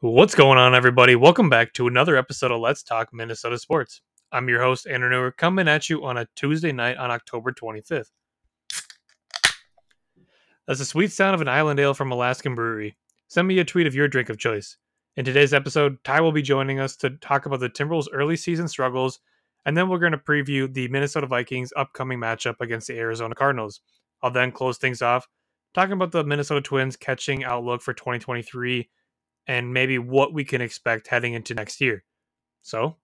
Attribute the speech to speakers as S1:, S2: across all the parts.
S1: What's going on, everybody? Welcome back to another episode of Let's Talk Minnesota Sports. I'm your host, Andrew Newer, coming at you on a Tuesday night on October 25th. That's the sweet sound of an island ale from Alaskan Brewery. Send me a tweet of your drink of choice. In today's episode, Ty will be joining us to talk about the Timberwolves' early season struggles, and then we're going to preview the Minnesota Vikings' upcoming matchup against the Arizona Cardinals. I'll then close things off talking about the Minnesota Twins catching outlook for 2023 and maybe what we can expect heading into next year. So,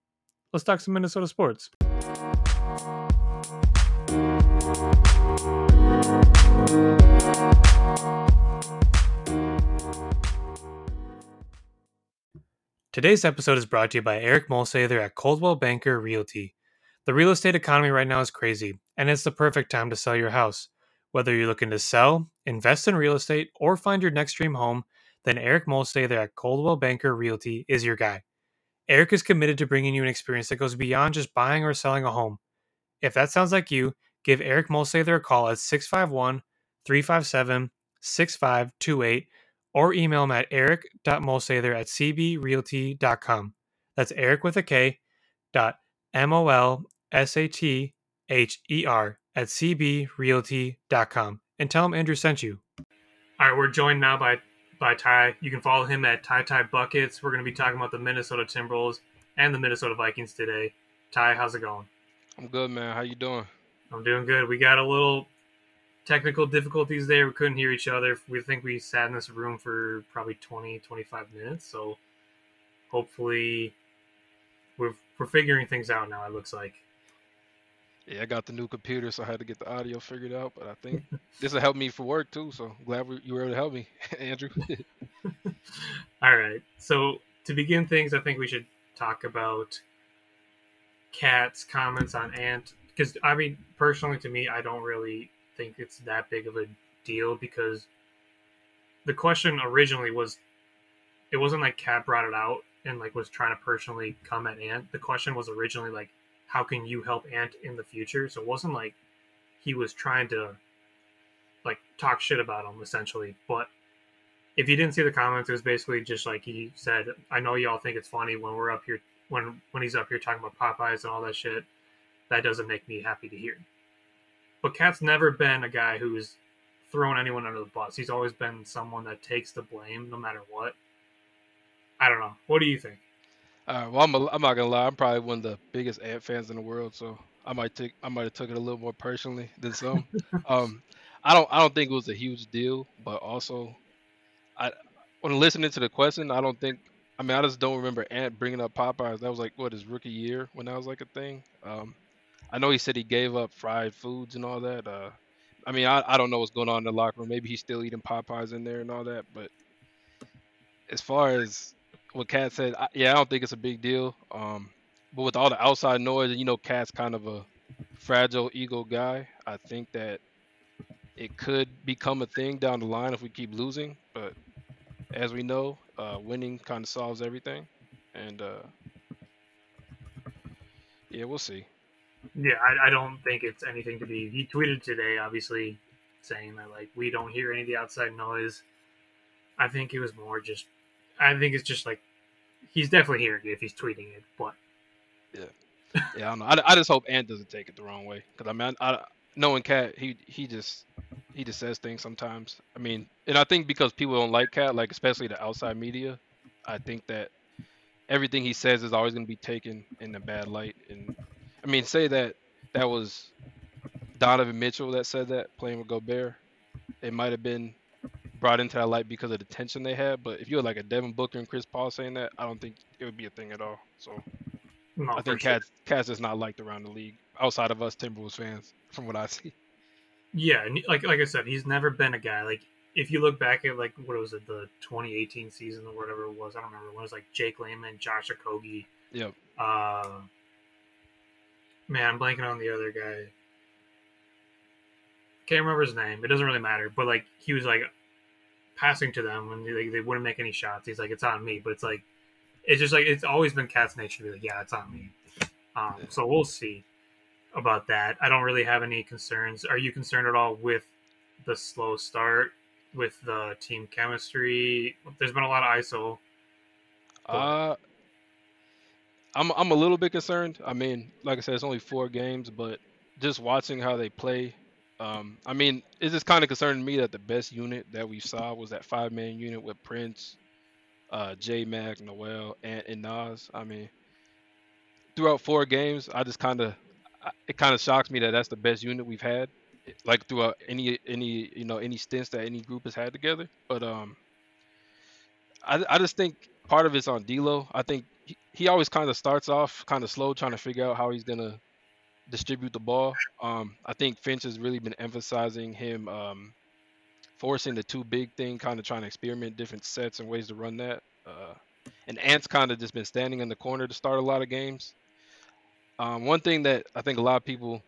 S1: let's talk some Minnesota sports. Today's episode is brought to you by Eric Molsather at Coldwell Banker Realty. The real estate economy right now is crazy, and it's the perfect time to sell your house. Whether you're looking to sell, invest in real estate, or find your next dream home, then Eric Molsather at Coldwell Banker Realty is your guy. Eric is committed to bringing you an experience that goes beyond just buying or selling a home. If that sounds like you, give Eric Molsather a call at 651 357 6528 or email him at eric.molsather at cbrealty.com. That's Eric with a K dot M O L S A T H E R at cbrealty.com and tell him Andrew sent you. All right, we're joined now by by Ty. You can follow him at Ty Ty Buckets. We're going to be talking about the Minnesota Timberwolves and the Minnesota Vikings today. Ty, how's it going?
S2: I'm good, man. How you doing?
S1: I'm doing good. We got a little technical difficulties there. We couldn't hear each other. We think we sat in this room for probably 20, 25 minutes. So hopefully we're, we're figuring things out now, it looks like.
S2: Yeah, I got the new computer, so I had to get the audio figured out. But I think this will help me for work too. So glad you were able to help me, Andrew.
S1: All right. So to begin things, I think we should talk about Cat's comments on Ant because I mean, personally, to me, I don't really think it's that big of a deal because the question originally was, it wasn't like Cat brought it out and like was trying to personally come at Ant. The question was originally like how can you help Ant in the future? So it wasn't like he was trying to like talk shit about him essentially. But if you didn't see the comments, it was basically just like he said, I know y'all think it's funny when we're up here when when he's up here talking about Popeyes and all that shit. That doesn't make me happy to hear. But Cat's never been a guy who's thrown anyone under the bus. He's always been someone that takes the blame no matter what. I don't know. What do you think?
S2: Uh, well, I'm, a, I'm not gonna lie. I'm probably one of the biggest Ant fans in the world, so I might take I might have took it a little more personally than some. um, I don't I don't think it was a huge deal, but also, I when listening to the question, I don't think I mean I just don't remember Ant bringing up Popeyes. That was like what his rookie year when that was like a thing. Um, I know he said he gave up fried foods and all that. Uh, I mean I, I don't know what's going on in the locker room. Maybe he's still eating Popeyes in there and all that, but as far as what Cat said, I, yeah, I don't think it's a big deal. Um, but with all the outside noise, you know, Cat's kind of a fragile ego guy. I think that it could become a thing down the line if we keep losing. But as we know, uh, winning kind of solves everything. And uh, yeah, we'll see.
S1: Yeah, I, I don't think it's anything to be. He tweeted today, obviously, saying that like we don't hear any of the outside noise. I think it was more just I think it's just like he's definitely hearing it if he's tweeting it, but
S2: yeah, yeah, I don't know. I, I just hope Ant doesn't take it the wrong way because I mean, I, I knowing Cat, he he just he just says things sometimes. I mean, and I think because people don't like Cat, like especially the outside media, I think that everything he says is always going to be taken in a bad light. And I mean, say that that was Donovan Mitchell that said that playing with Gobert, it might have been brought into that light because of the tension they had. But if you had like a Devin Booker and Chris Paul saying that, I don't think it would be a thing at all. So no, I think Cat sure. is not liked around the league outside of us Timberwolves fans, from what I see.
S1: Yeah, and like like I said, he's never been a guy like. If you look back at like what was it, the 2018 season or whatever it was, I don't remember. When it was like Jake Layman, Josh Okogie.
S2: Yep.
S1: Uh, man, I'm blanking on the other guy. Can't remember his name. It doesn't really matter. But like he was like, passing to them when they, they wouldn't make any shots. He's like, it's on me. But it's like, it's just like, it's always been Cat's nature to be like, yeah, it's on me. Um, so we'll see about that. I don't really have any concerns. Are you concerned at all with the slow start, with the team chemistry? There's been a lot of ISO
S2: Uh, I'm I'm a little bit concerned. I mean, like I said, it's only four games, but just watching how they play, um, I mean, it's just kind of concerning me that the best unit that we saw was that five man unit with Prince, uh, J Mac, Nowell, and, and Naz. I mean, throughout four games, I just kind of it kind of shocks me that that's the best unit we've had, like throughout any any you know any stints that any group has had together. But um, I I just think part of it's on D'Lo. I think he, he always kind of starts off kind of slow, trying to figure out how he's gonna distribute the ball. Um, I think Finch has really been emphasizing him um, forcing the two big thing, kind of trying to experiment different sets and ways to run that. Uh, and Ant's kind of just been standing in the corner to start a lot of games. Um, one thing that I think a lot of people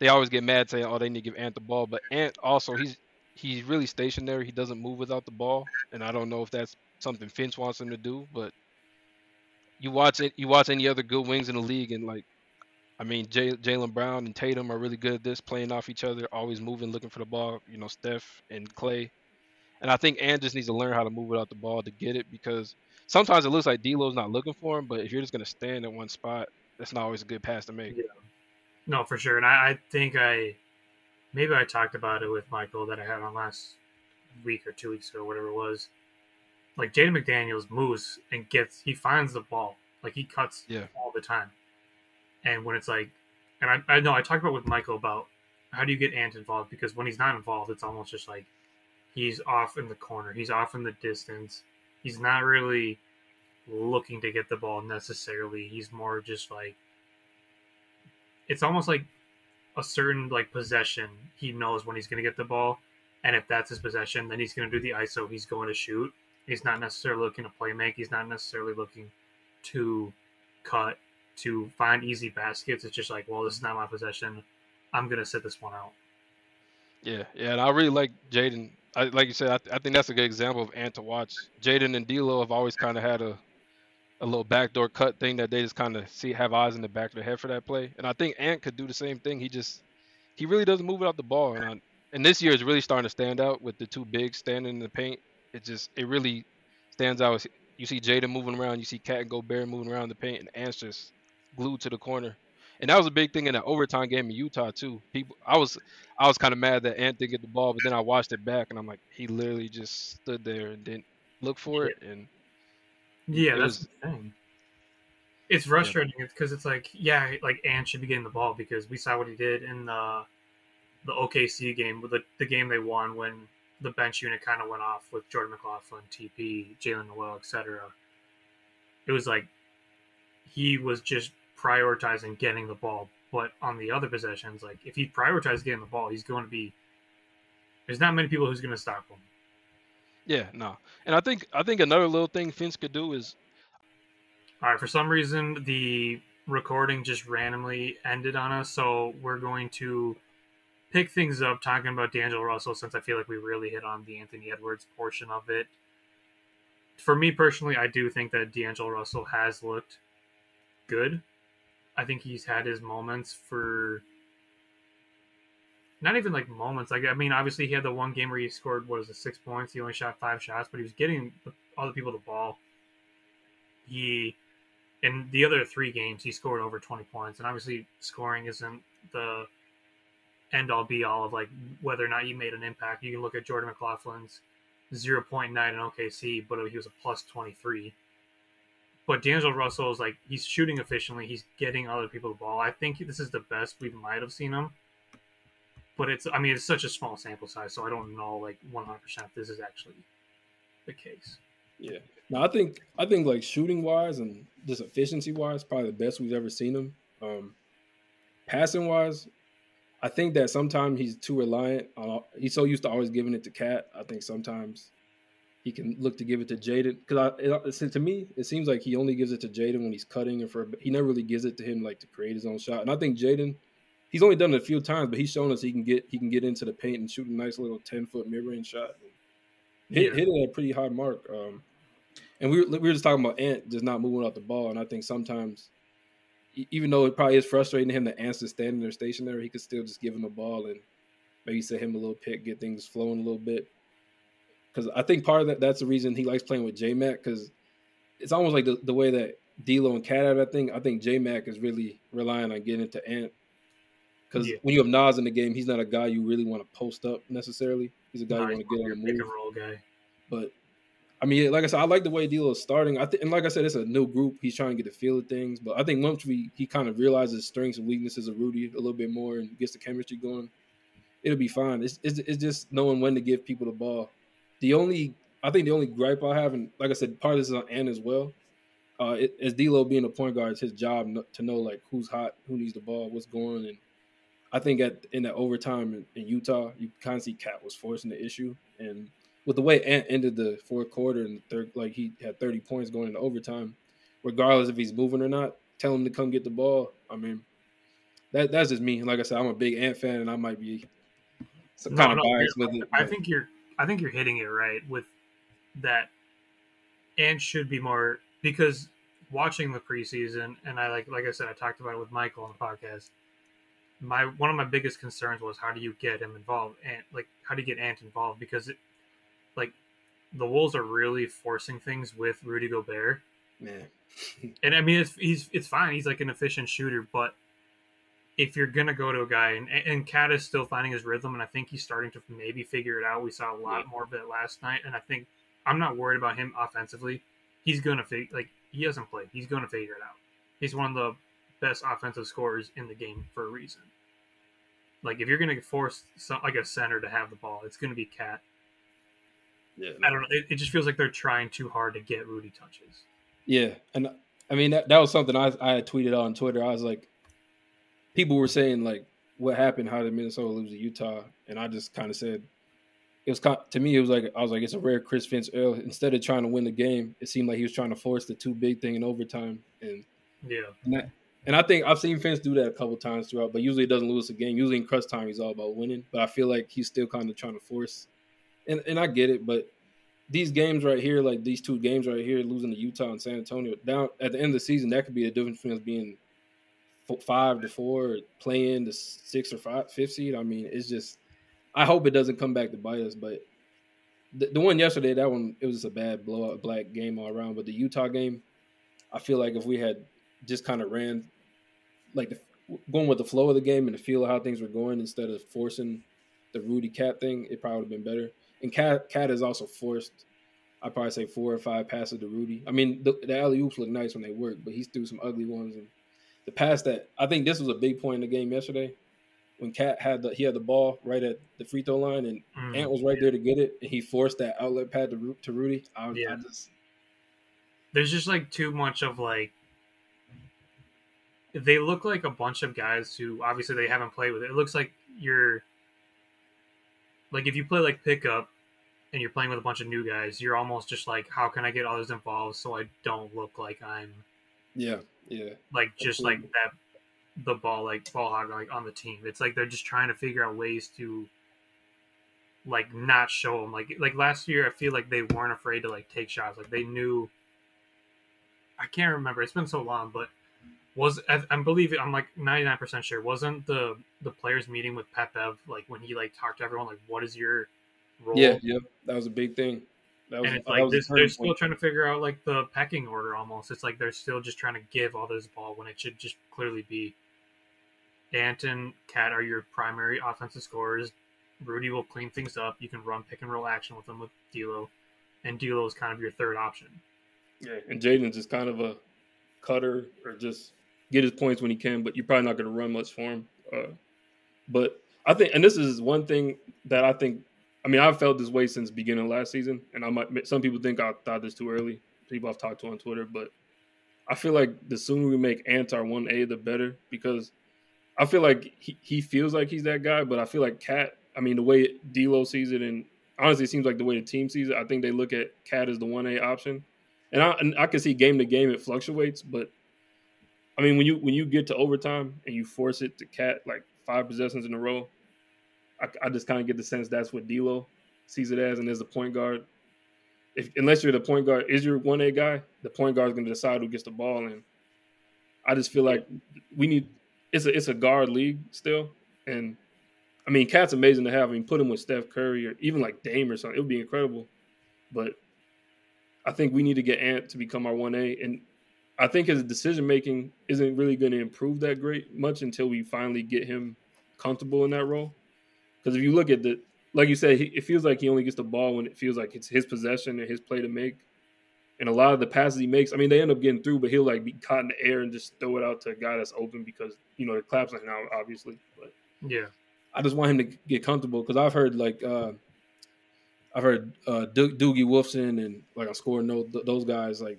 S2: they always get mad saying, "Oh, they need to give Ant the ball," but Ant also he's he's really stationary. He doesn't move without the ball, and I don't know if that's something Finch wants him to do. But you watch it, you watch any other good wings in the league, and like, I mean, Jaylen Brown and Tatum are really good at this, playing off each other, always moving, looking for the ball. You know, Steph and Clay, and I think Ant just needs to learn how to move without the ball to get it because sometimes it looks like D'Lo's not looking for him, but if you're just gonna stand in one spot, that's not always a good pass to make. Yeah.
S1: No, for sure. And I, I think I maybe I talked about it with Michael that I had on last week or two weeks ago, whatever it was. Like Jaden McDaniels moves and gets he finds the ball. Like he cuts
S2: yeah.
S1: all the time. And when it's like and I, I know I talked about with Michael about how do you get Ant involved because when he's not involved it's almost just like he's off in the corner. He's off in the distance. He's not really looking to get the ball necessarily. He's more just like it's almost like a certain like possession. He knows when he's going to get the ball, and if that's his possession, then he's going to do the ISO. He's going to shoot. He's not necessarily looking to play make. He's not necessarily looking to cut to find easy baskets. It's just like, well, this is not my possession. I'm to sit this one out.
S2: Yeah, yeah, and I really like Jaden. like you said, I, I, think that's a good example of Ant to watch. Jaden and D'Lo have always kind of had a a little backdoor cut thing that they just kind of see have eyes in the back of their head for that play. And I think Ant could do the same thing. He just he really doesn't move out the ball. And I, and this year is really starting to stand out with the two bigs standing in the paint. It just it really stands out. You see Jaden moving around, you see Cat and Gobert moving around the paint, and Ant's just glued to the corner. And that was a big thing in that overtime game in Utah too. People, I was, I was kind of mad that Ant didn't get the ball, but then I watched it back, and I'm like, he literally just stood there and didn't look for it, and
S1: yeah, that's was, the thing. It's frustrating because yeah. it's like, yeah, like Ant should be getting the ball because we saw what he did in the the OKC game, the the game they won when the bench unit kind of went off with Jordan McLaughlin, TP, Jaylen Nowell, etc. It was like he was just prioritizing getting the ball, but on the other possessions, like if he prioritizes getting the ball, he's going to be. There's not many people who's going to stop him.
S2: Yeah, no. And I think I think another little thing Finch could do is
S1: All right, for some reason the recording just randomly ended on us, so we're going to pick things up talking about D'Angelo Russell since I feel like we really hit on the Anthony Edwards portion of it. For me personally, I do think that D'Angelo Russell has looked good. I think he's had his moments for not even like moments. Like I mean, obviously he had the one game where he scored what was it six points. He only shot five shots, but he was getting other people the ball. He in the other three games he scored over twenty points, and obviously scoring isn't the end all be all of like whether or not you made an impact. You can look at Jordan McLaughlin's zero point nine in OKC, but he was a plus twenty three. But D'Angelo Russell is like he's shooting efficiently. He's getting other people the ball. I think this is the best we might have seen him but it's I mean it's such a small sample size, so I don't know like 100 percent if this is actually the case.
S3: Yeah, no, I think I think like shooting wise and just efficiency wise, probably the best we've ever seen him. Um, passing wise, I think that sometimes he's too reliant on. He's so used to always giving it to Cat. I think sometimes he can look to give it to Jaden because to me it seems like he only gives it to Jaden when he's cutting or for he never really gives it to him like to create his own shot. And I think Jaden he's only done it a few times, but he's shown us he can get he can get into the paint and shoot a nice little ten foot mid range shot. Hit, yeah. hit it at a pretty high mark. Um, and we were, we were just talking about Ant just not moving off the ball, and I think sometimes, even though it probably is frustrating to him that Ant's just standing there stationary, he could still just give him the ball and maybe set him a little pick, get things flowing a little bit. Because I think part of that that's the reason he likes playing with J Mac because
S2: it's almost like the, the way that D'Lo and Cat out. I think I think J Mac is really relying on getting to Ant because
S1: Yeah.
S2: when you have Naz in the game, he's not a guy you really want to post up necessarily. He's a guy
S1: Nah,
S2: you want to get on the move.
S1: and roll guy.
S2: But I mean, like I said, I like the way D'Lo is starting. I think, and like I said, it's a new group. He's trying to get the feel of things. But I think once we he kind of realizes strengths and weaknesses of Rudy a little bit more and gets the chemistry going, it'll be fine. It's it's, it's just knowing when to give people the ball. The only I think the only gripe I have, and like I said, part of this is on Ant as well. Uh, it, as D'Lo being a point guard, it's his job to know like who's hot, who needs the ball, what's going. And I think at in that overtime in, in Utah, you kind of see Cat was forcing the issue, and with the way Ant ended the fourth quarter and third, like he had 30 points going into overtime, regardless if he's moving or not, tell him to come get the ball. I mean, that that's just me. Like I said, I'm a big Ant fan, and I might be some
S1: No,
S2: kind of
S1: no,
S2: biased with it.
S1: I
S2: but-
S1: think you're I think you're hitting it right with that and should be more because watching the preseason and I like like I said I talked about it with Michael on the podcast. My one of my biggest concerns was how do you get him involved and like how do you get Ant involved because it like the Wolves are really forcing things with Rudy Gobert
S2: man.
S1: and I mean, it's he's it's fine. He's like an efficient shooter, but if you're gonna go to a guy and and Cat is still finding his rhythm, and I think he's starting to maybe figure it out. We saw a lot
S2: Yeah.
S1: more of it last night, and I think I'm not worried about him offensively. He's gonna figure like he hasn't played. He's gonna figure it out. He's one of the best offensive scorers in the game for a reason. Like if you're gonna force some, like a center to have the ball, it's gonna be Cat.
S2: Yeah,
S1: I don't know. It, it just feels like they're trying too hard to get Rudy touches.
S2: Yeah, and I mean that, that was something I I had tweeted on Twitter. I was like, people were saying like, what happened? How did Minnesota lose to Utah? And I just kind of said, it was kind to me. It was like I was like, it's a rare Chris Finch Earl. Instead of trying to win the game, it seemed like he was trying to force the too big thing in overtime. And
S1: Yeah.
S2: and, that, and I think I've seen Finch do that a couple times throughout, but usually it doesn't lose a game. Usually in crunch time, he's all about winning. But I feel like he's still kind of trying to force, and and I get it, but these games right here, like these two games right here, losing to Utah and San Antonio, down at the end of the season, that could be a difference between us being five to four, playing the six or five, fifth seed. I mean, it's just, I hope it doesn't come back to bite us. But the, the one yesterday, that one, it was just a bad blowout, black game all around. But the Utah game, I feel like if we had just kind of ran, like the, going with the flow of the game and the feel of how things were going instead of forcing the Rudy Cat thing, it probably would have been better. And Cat Cat has also forced, I'd probably say four or five passes to Rudy. I mean, the, the alley oops look nice when they work, but he's threw some ugly ones. And the pass that I think this was a big point in the game yesterday when Cat had the he had the ball right at the free throw line and
S1: Mm.
S2: Ant was right there to get it, and he forced that outlet pad to to Rudy. I, was- I
S1: Yeah.
S2: just
S1: there's just like too much of like they look like a bunch of guys who obviously they haven't played with it. It looks like you're like if you play like pickup and you're playing with a bunch of new guys, you're almost just like, how can I get others involved so I don't look like I'm
S2: yeah yeah
S1: like just like that the ball like ball hog like on the team. It's like they're just trying to figure out ways to like not show them like like last year. I feel like they weren't afraid to like take shots. Like they knew. I can't remember. It's been so long, but was I, I believe I'm like 99 percent sure. Wasn't the the players meeting with Pat Bev like when he like talked to everyone like what is your role?
S2: yeah yeah that was a big thing. That was,
S1: and it's like this, they're still trying to figure out like the pecking order almost. It's like they're still just trying to give all this ball when it should just clearly be Ant and Cat are your primary offensive scorers. Rudy will clean things up. You can run pick and roll action with them with D'Lo, and D'Lo is kind of your third option.
S2: Yeah, and Jaden's just kind of a cutter or just get his points when he can, but you're probably not going to run much for him. Uh, but I think, and this is one thing that I think. I mean, I've felt this way since beginning last season, and I might. Some people think I thought this too early. People I've talked to on Twitter, but I feel like the sooner we make Antar one A, the better because I feel like he, he feels like he's that guy, but I feel like Cat. I mean, the way D'Lo sees it, and honestly, it seems like the way the team sees it. I think they look at Cat as the one A option, and I and I can see game to game it fluctuates, but I mean when you when you get to overtime and you force it to Cat like five possessions in a row, I, I just kind of get the sense that's what D'Lo sees it as, and as a point guard, if unless you're the point guard, is your one A guy, the point guard is going to decide who gets the ball, and I just feel like we need it's a it's a guard league still, and I mean Cat's amazing to have. I mean put him with Steph Curry or even like Dame or something, it would be incredible, but I think we need to get Ant to become our one A, and I think his decision making isn't really going to improve that great much until we finally get him comfortable in that role. Because if you look at the, like you said, he, it feels like he only gets the ball when it feels like it's his possession and his play to make. And a lot of the passes he makes, I mean, they end up getting through, but he'll like be caught in the air and just throw it out to a guy that's open because you know the claps like now, obviously. But
S1: Yeah.
S2: I just want him to get comfortable because I've heard like uh, I've heard uh, Do- Doogie Wolfson and like on Score Note th- those guys like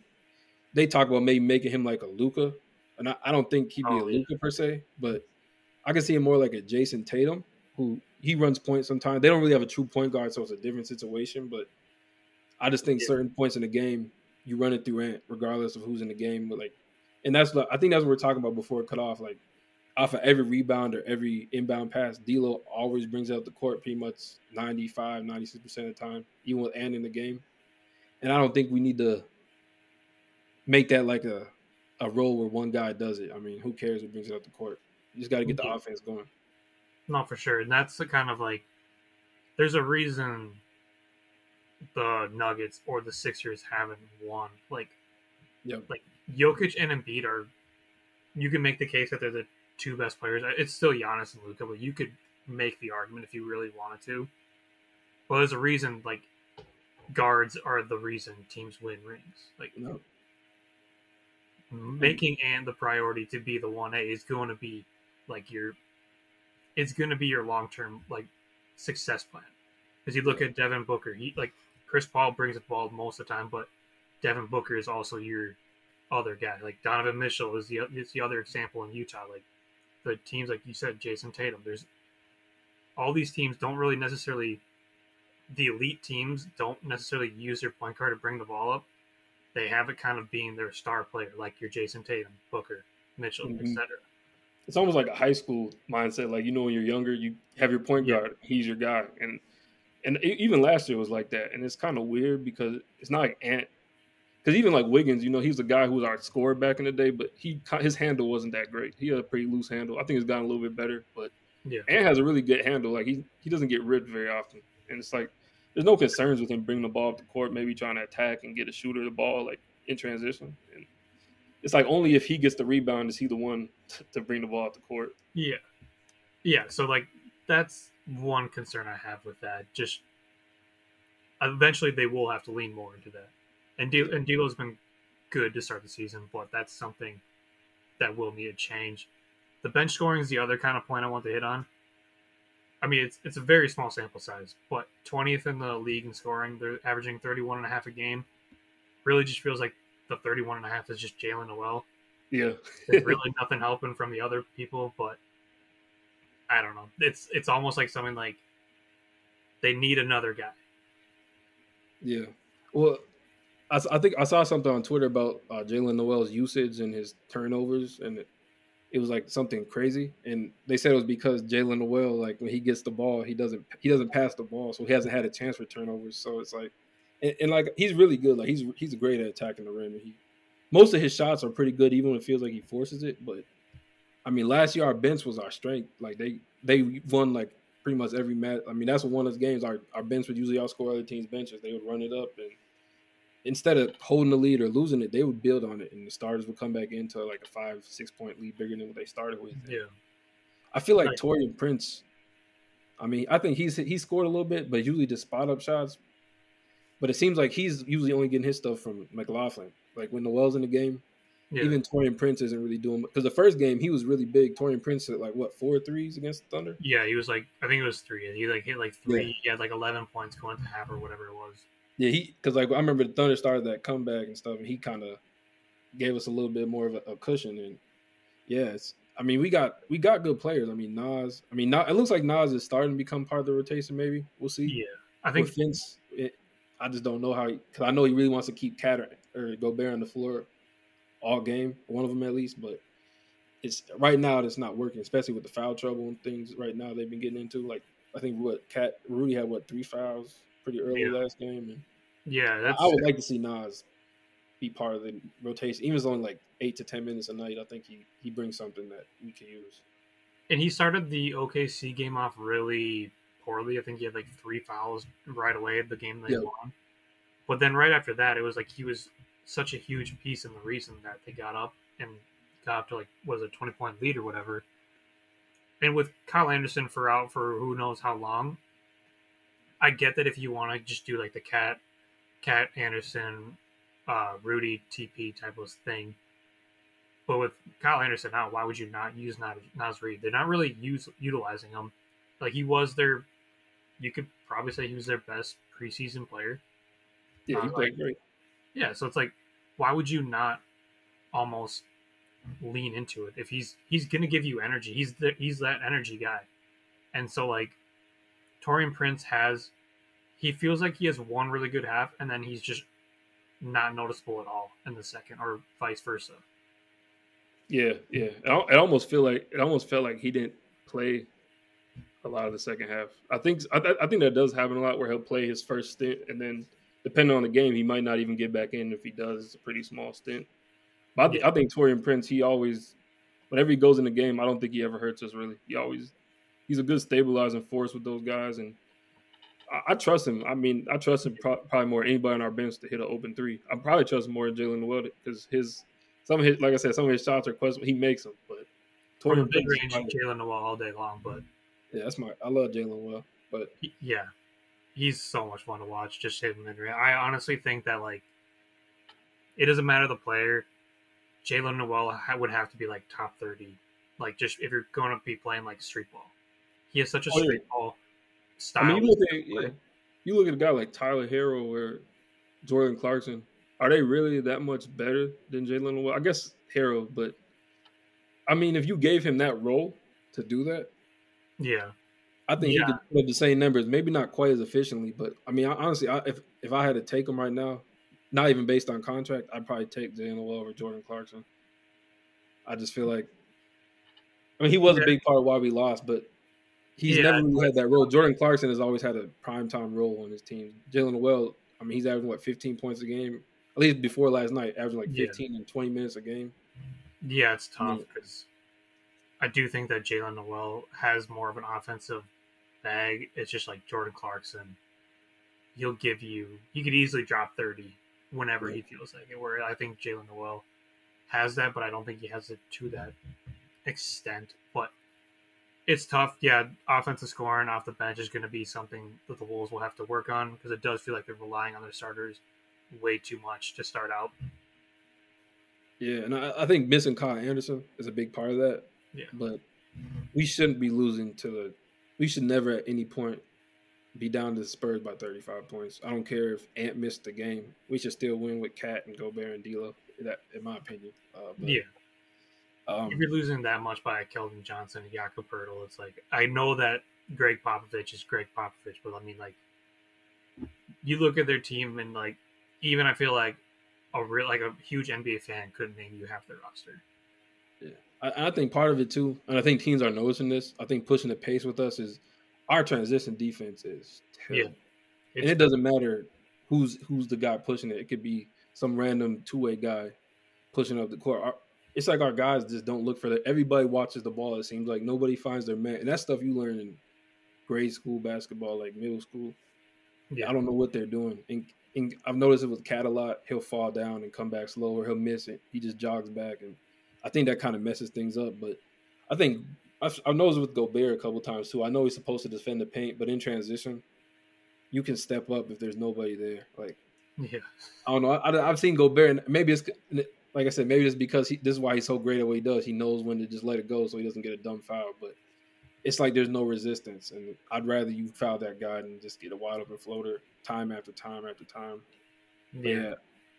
S2: they talk about maybe making him like a Luka, and I, I don't think he'd be
S1: Oh,
S2: a
S1: yeah.
S2: Luka per se, but I can see him more like a Jayson Tatum who he runs points sometimes. They don't really have a true point guard, so it's a different situation. But I just think
S1: Yeah.
S2: certain points in the game you run it through Ant regardless of who's in the game. But like, and that's I think that's what we're talking about before it cut off. Like off of every rebound or every inbound pass, D'Lo always brings out the court pretty much 95, 96% of the time, even with Ant in the game. And I don't think we need to make that like a, a role where one guy does it. I mean, who cares who brings it out the court? You just got to get the offense going.
S1: Not for sure. And that's the kind of like there's a reason the Nuggets or the Sixers haven't won. Like
S2: Yep.
S1: like Jokic and Embiid are you can make the case that they're the two best players. Uh, it's still Giannis and Luka, but you could make the argument if you really wanted to. But there's a reason like guards are the reason teams win rings. Like
S2: No.
S1: making and the priority to be the one A is going to be like your it's going to be your long term like success plan. Because you look at Devin Booker, he like Chris Paul brings the ball most of the time, but Devin Booker is also your other guy. Like Donovan Mitchell is the is the other example in Utah. Like the teams, like you said, Jayson Tatum. There's all these teams don't really necessarily the elite teams don't necessarily use their point guard to bring the ball up. They have it kind of being their star player, like your Jayson Tatum, Booker, Mitchell,
S2: Mhm.
S1: etc.
S2: It's almost like a high school mindset. Like you know, when you're younger, you have your point
S1: Yeah.
S2: guard. He's your guy, and and even last year was like that. And it's kind of weird because it's not like Ant. Because even like Wiggins, you know, he's the guy who was our scorer back in the day, but he his handle wasn't that great. He had a pretty loose handle. I think it's gotten a little bit better, but
S1: Yeah.
S2: Ant has a really good handle. Like he he doesn't get ripped very often, and it's like there's no concerns with him bringing the ball up the court, maybe trying to attack and get a shooter the ball like in transition. And it's like only if he gets the rebound is he the one to bring the ball up the court.
S1: Yeah. Yeah. So, like, that's one concern I have with that. Just eventually they will have to lean more into that. And, D- and D'Lo's been good to start the season, but that's something that will need a change. The bench scoring is the other kind of point I want to hit on. I mean, it's it's a very small sample size, but 20th in the league in scoring. They're averaging 31 and a half a game. Really just feels like the 31 and a half is just Jaylen Nowell.
S2: Yeah,
S1: There's really nothing helping from the other people, but I don't know. It's it's almost like something like they need another guy.
S2: yeah. Well, I, I think I saw something on Twitter about uh, Jaylen Nowell's usage and his turnovers, and it, it was like something crazy. And they said it was because Jaylen Nowell, like when he gets the ball, he doesn't he doesn't pass the ball, so he hasn't had a chance for turnovers. So it's like, and, and like he's really good. Like he's he's great at attacking the rim. And he most of his shots are pretty good, even when it feels like he forces it. But I mean, last year our bench was our strength. Like they they won like pretty much every match. I mean, that's one of those games. Our our bench would usually outscore other teams' benches. They would run it up, and instead of holding the lead or losing it, they would build on it, and the starters would come back into like a five six point lead bigger than what they started with.
S1: Yeah.
S2: I feel like
S1: Right.
S2: Taurean Prince. I mean, I think he's he scored a little bit, but usually just spot up shots. But it seems like he's usually only getting his stuff from McLaughlin. Like when Nowell's in the game,
S1: Yeah.
S2: even Taurean Prince isn't really doing because the first game he was really big. Taurean Prince hit like what four threes against the Thunder.
S1: yeah, he was like I think it was three. and He like hit like three. He had like eleven points going to half or whatever it was.
S2: Yeah, he because like I remember the Thunder started that comeback and stuff, and he kind of gave us a little bit more of a, a cushion. And yeah, I mean we got we got good players. I mean Naz. I mean Naz, it looks like Naz is starting to become part of the rotation. Maybe we'll see.
S1: Yeah. I think
S2: With Vince, it, I just don't know how because I know he really wants to keep Cat or, Gobert on the floor all game, one of them at least. But it's right now it's not working, especially with the foul trouble and things. Right now they've been getting into like I think what Cat Rudy had what three fouls pretty early
S1: Yeah.
S2: last game, and
S1: yeah, that's
S2: I would like to see Naz be part of the rotation, even if it's only like eight to ten minutes a night. I think he he brings something that we can use.
S1: and he started the OKC game off really poorly. I think he had like three fouls right away the game they
S2: Yeah.
S1: won. But then right after that, it was like he was such a huge piece in the reason that they got up and got up to like was a twenty point lead or whatever. And with Kyle Anderson for out for who knows how long, I get that if you want to just do like the cat, cat Anderson, uh, Rudy TP type of thing. But with Kyle Anderson out, why would you not use Naz Reid? They're not really use utilizing him. Like he was their, you could probably say he was their best preseason player.
S2: Yeah, he
S1: Uh,
S2: played
S1: like-
S2: great.
S1: Yeah, so it's like, why would you not almost lean into it if he's he's gonna give you energy? He's the he's that energy guy, and so like, Taurean Prince has, he feels like he has one really good half, and then he's just not noticeable at all in the second, or vice versa.
S2: Yeah, yeah. It, al- almost feel like it almost felt like he didn't play a lot of the second half. I think I, th- I think that does happen a lot where he'll play his first stint and then depending on the game, he might not even get back in. If he does, it's a pretty small stint. But I, th- I think Taurean Prince, he always, whenever he goes in the game, I don't think he ever hurts us really. He always, he's a good stabilizing force with those guys, and I, I trust him. I mean, I trust him pro- probably more anybody on our bench to hit an open three. I probably trust more Jaylen Nowell because his some of his, like I said, some of his shots are questionable. He makes them, but Taurean
S1: big
S2: Prince,
S1: range, Jaylen Nowell all day long, but
S2: yeah, that's my. I love Jalen well, but
S1: yeah, he's so much fun to watch. Just him and I honestly think that like, it doesn't matter the player. Jaylen Nowell would have to be like top thirty, like just if you're going to be playing like street ball. He has such a
S2: Oh, yeah.
S1: street ball style.
S2: I mean, you look at yeah, you look at a guy like Tyler Herro or Jordan Clarkson. Are they really that much better than Jaylen Nowell? I guess Herro, but I mean, if you gave him that role to do that,
S1: yeah,
S2: I think
S1: Yeah.
S2: he could put up the same numbers. Maybe not quite as efficiently, but I mean, I, honestly, I, if if I had to take him right now, not even based on contract, I'd probably take Jaylen Nowell over Jordan Clarkson. I just feel like, I mean, he was a big part of why we lost, but he's
S1: Yeah,
S2: never really had that role. Jordan Clarkson has always had a prime time role on his team. Jalen Well, I mean, he's averaging what 15 points a game. At least before last night, averaging like
S1: Yeah.
S2: 15 and 20 minutes a game.
S1: yeah, it's tough
S2: Yeah.
S1: because I do think that Jaylen Nowell has more of an offensive bag. It's just like Jordan Clarkson. He'll give you. He could easily drop thirty whenever he feels like it. Where I think Jaylen Nowell has that, but I don't think he has it to that extent. But it's tough. Yeah, offensive scoring off the bench is going to be something that the Wolves will have to work on because it does feel like they're relying on their starters way too much to start out.
S2: Yeah, and I, I think missing Kyle Anderson is a big part of that.
S1: Yeah.
S2: But we shouldn't be losing to the. We should never at any point be down to the Spurs by 35 points. I don't care if Ant missed the game. We should still win with Cat and Gobert and D'Lo. That, in my opinion. Uh, but,
S1: Yeah.
S2: Um,
S1: if you're losing that much by Keldon Johnson and Jakob Poeltl, it's like I know that Gregg Popovich is Gregg Popovich, but I mean like you look at their team and like even I feel like a real like a huge NBA fan couldn't name you half their roster.
S2: I, I think part of it too, and I think teams are noticing this. I think pushing the pace with us is our transition defense is terrible. and it doesn't matter who's who's the guy pushing it. It could be some random two way guy pushing up the court. Our, it's like our guys just don't look for that. Everybody watches the ball. It seems like nobody finds their man, and that's stuff you learn in grade school basketball, like middle school.
S1: yeah,
S2: I don't know what they're doing. And, and I've noticed it with Cat a lot. He'll fall down and come back slower. he'll miss it. He just jogs back, and I think that kind of messes things up. But I think I've, I've noticed with Gobert a couple times too. I know he's supposed to defend the paint, but in transition, you can step up if there's nobody there. Like
S1: yeah,
S2: I don't know. I, I've seen Gobert, and maybe it's like I said, maybe it's because he, this is why he's so great at what he does. He knows when to just let it go, so he doesn't get a dumb foul. But it's like there's no resistance, and I'd rather you foul that guy and just get a wide open floater time after time after time.
S1: Yeah,
S2: yeah,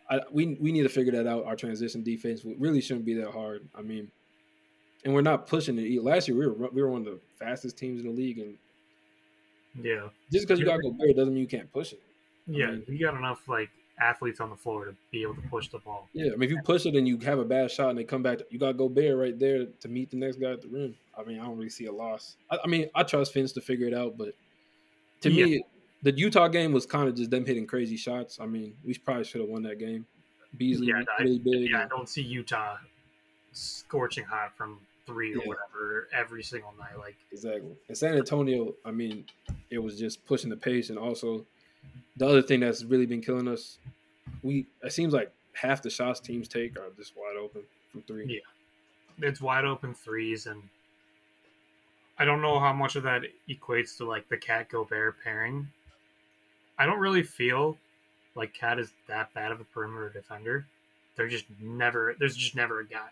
S2: I, we we need to figure that out. Our transition defense really shouldn't be that hard. I mean, and we're not pushing it. Last year we were we were one of the fastest teams in the league, and
S1: yeah,
S2: just because you gotta go Gobert doesn't mean you can't push it.
S1: yeah.
S2: mean-
S1: You got enough like athletes on the floor to be able to push the ball.
S2: Yeah, I mean, if you push it and you have a bad shot and they come back, you got to go Gobert right there to meet the next guy at the rim. I mean, I don't really see a loss. I, I mean, I trust Finch to figure it out, but to me, the Utah game was kind of just them hitting crazy shots. I mean, we probably should have won that game. Beasley
S1: Yeah, I-
S2: really big.
S1: Yeah, I don't see Utah scorching hot from three or
S2: Yeah.
S1: whatever every single night. Like
S2: Exactly. And San Antonio, I mean, it was just pushing the pace, and also the other thing that's really been killing us, we it seems like half the shots teams take are just wide open from three.
S1: Yeah. It's wide open threes, and I don't know how much of that equates to like the Cat Gobert pairing. I don't really feel like Cat is that bad of a perimeter defender. They're just never there's just never a guy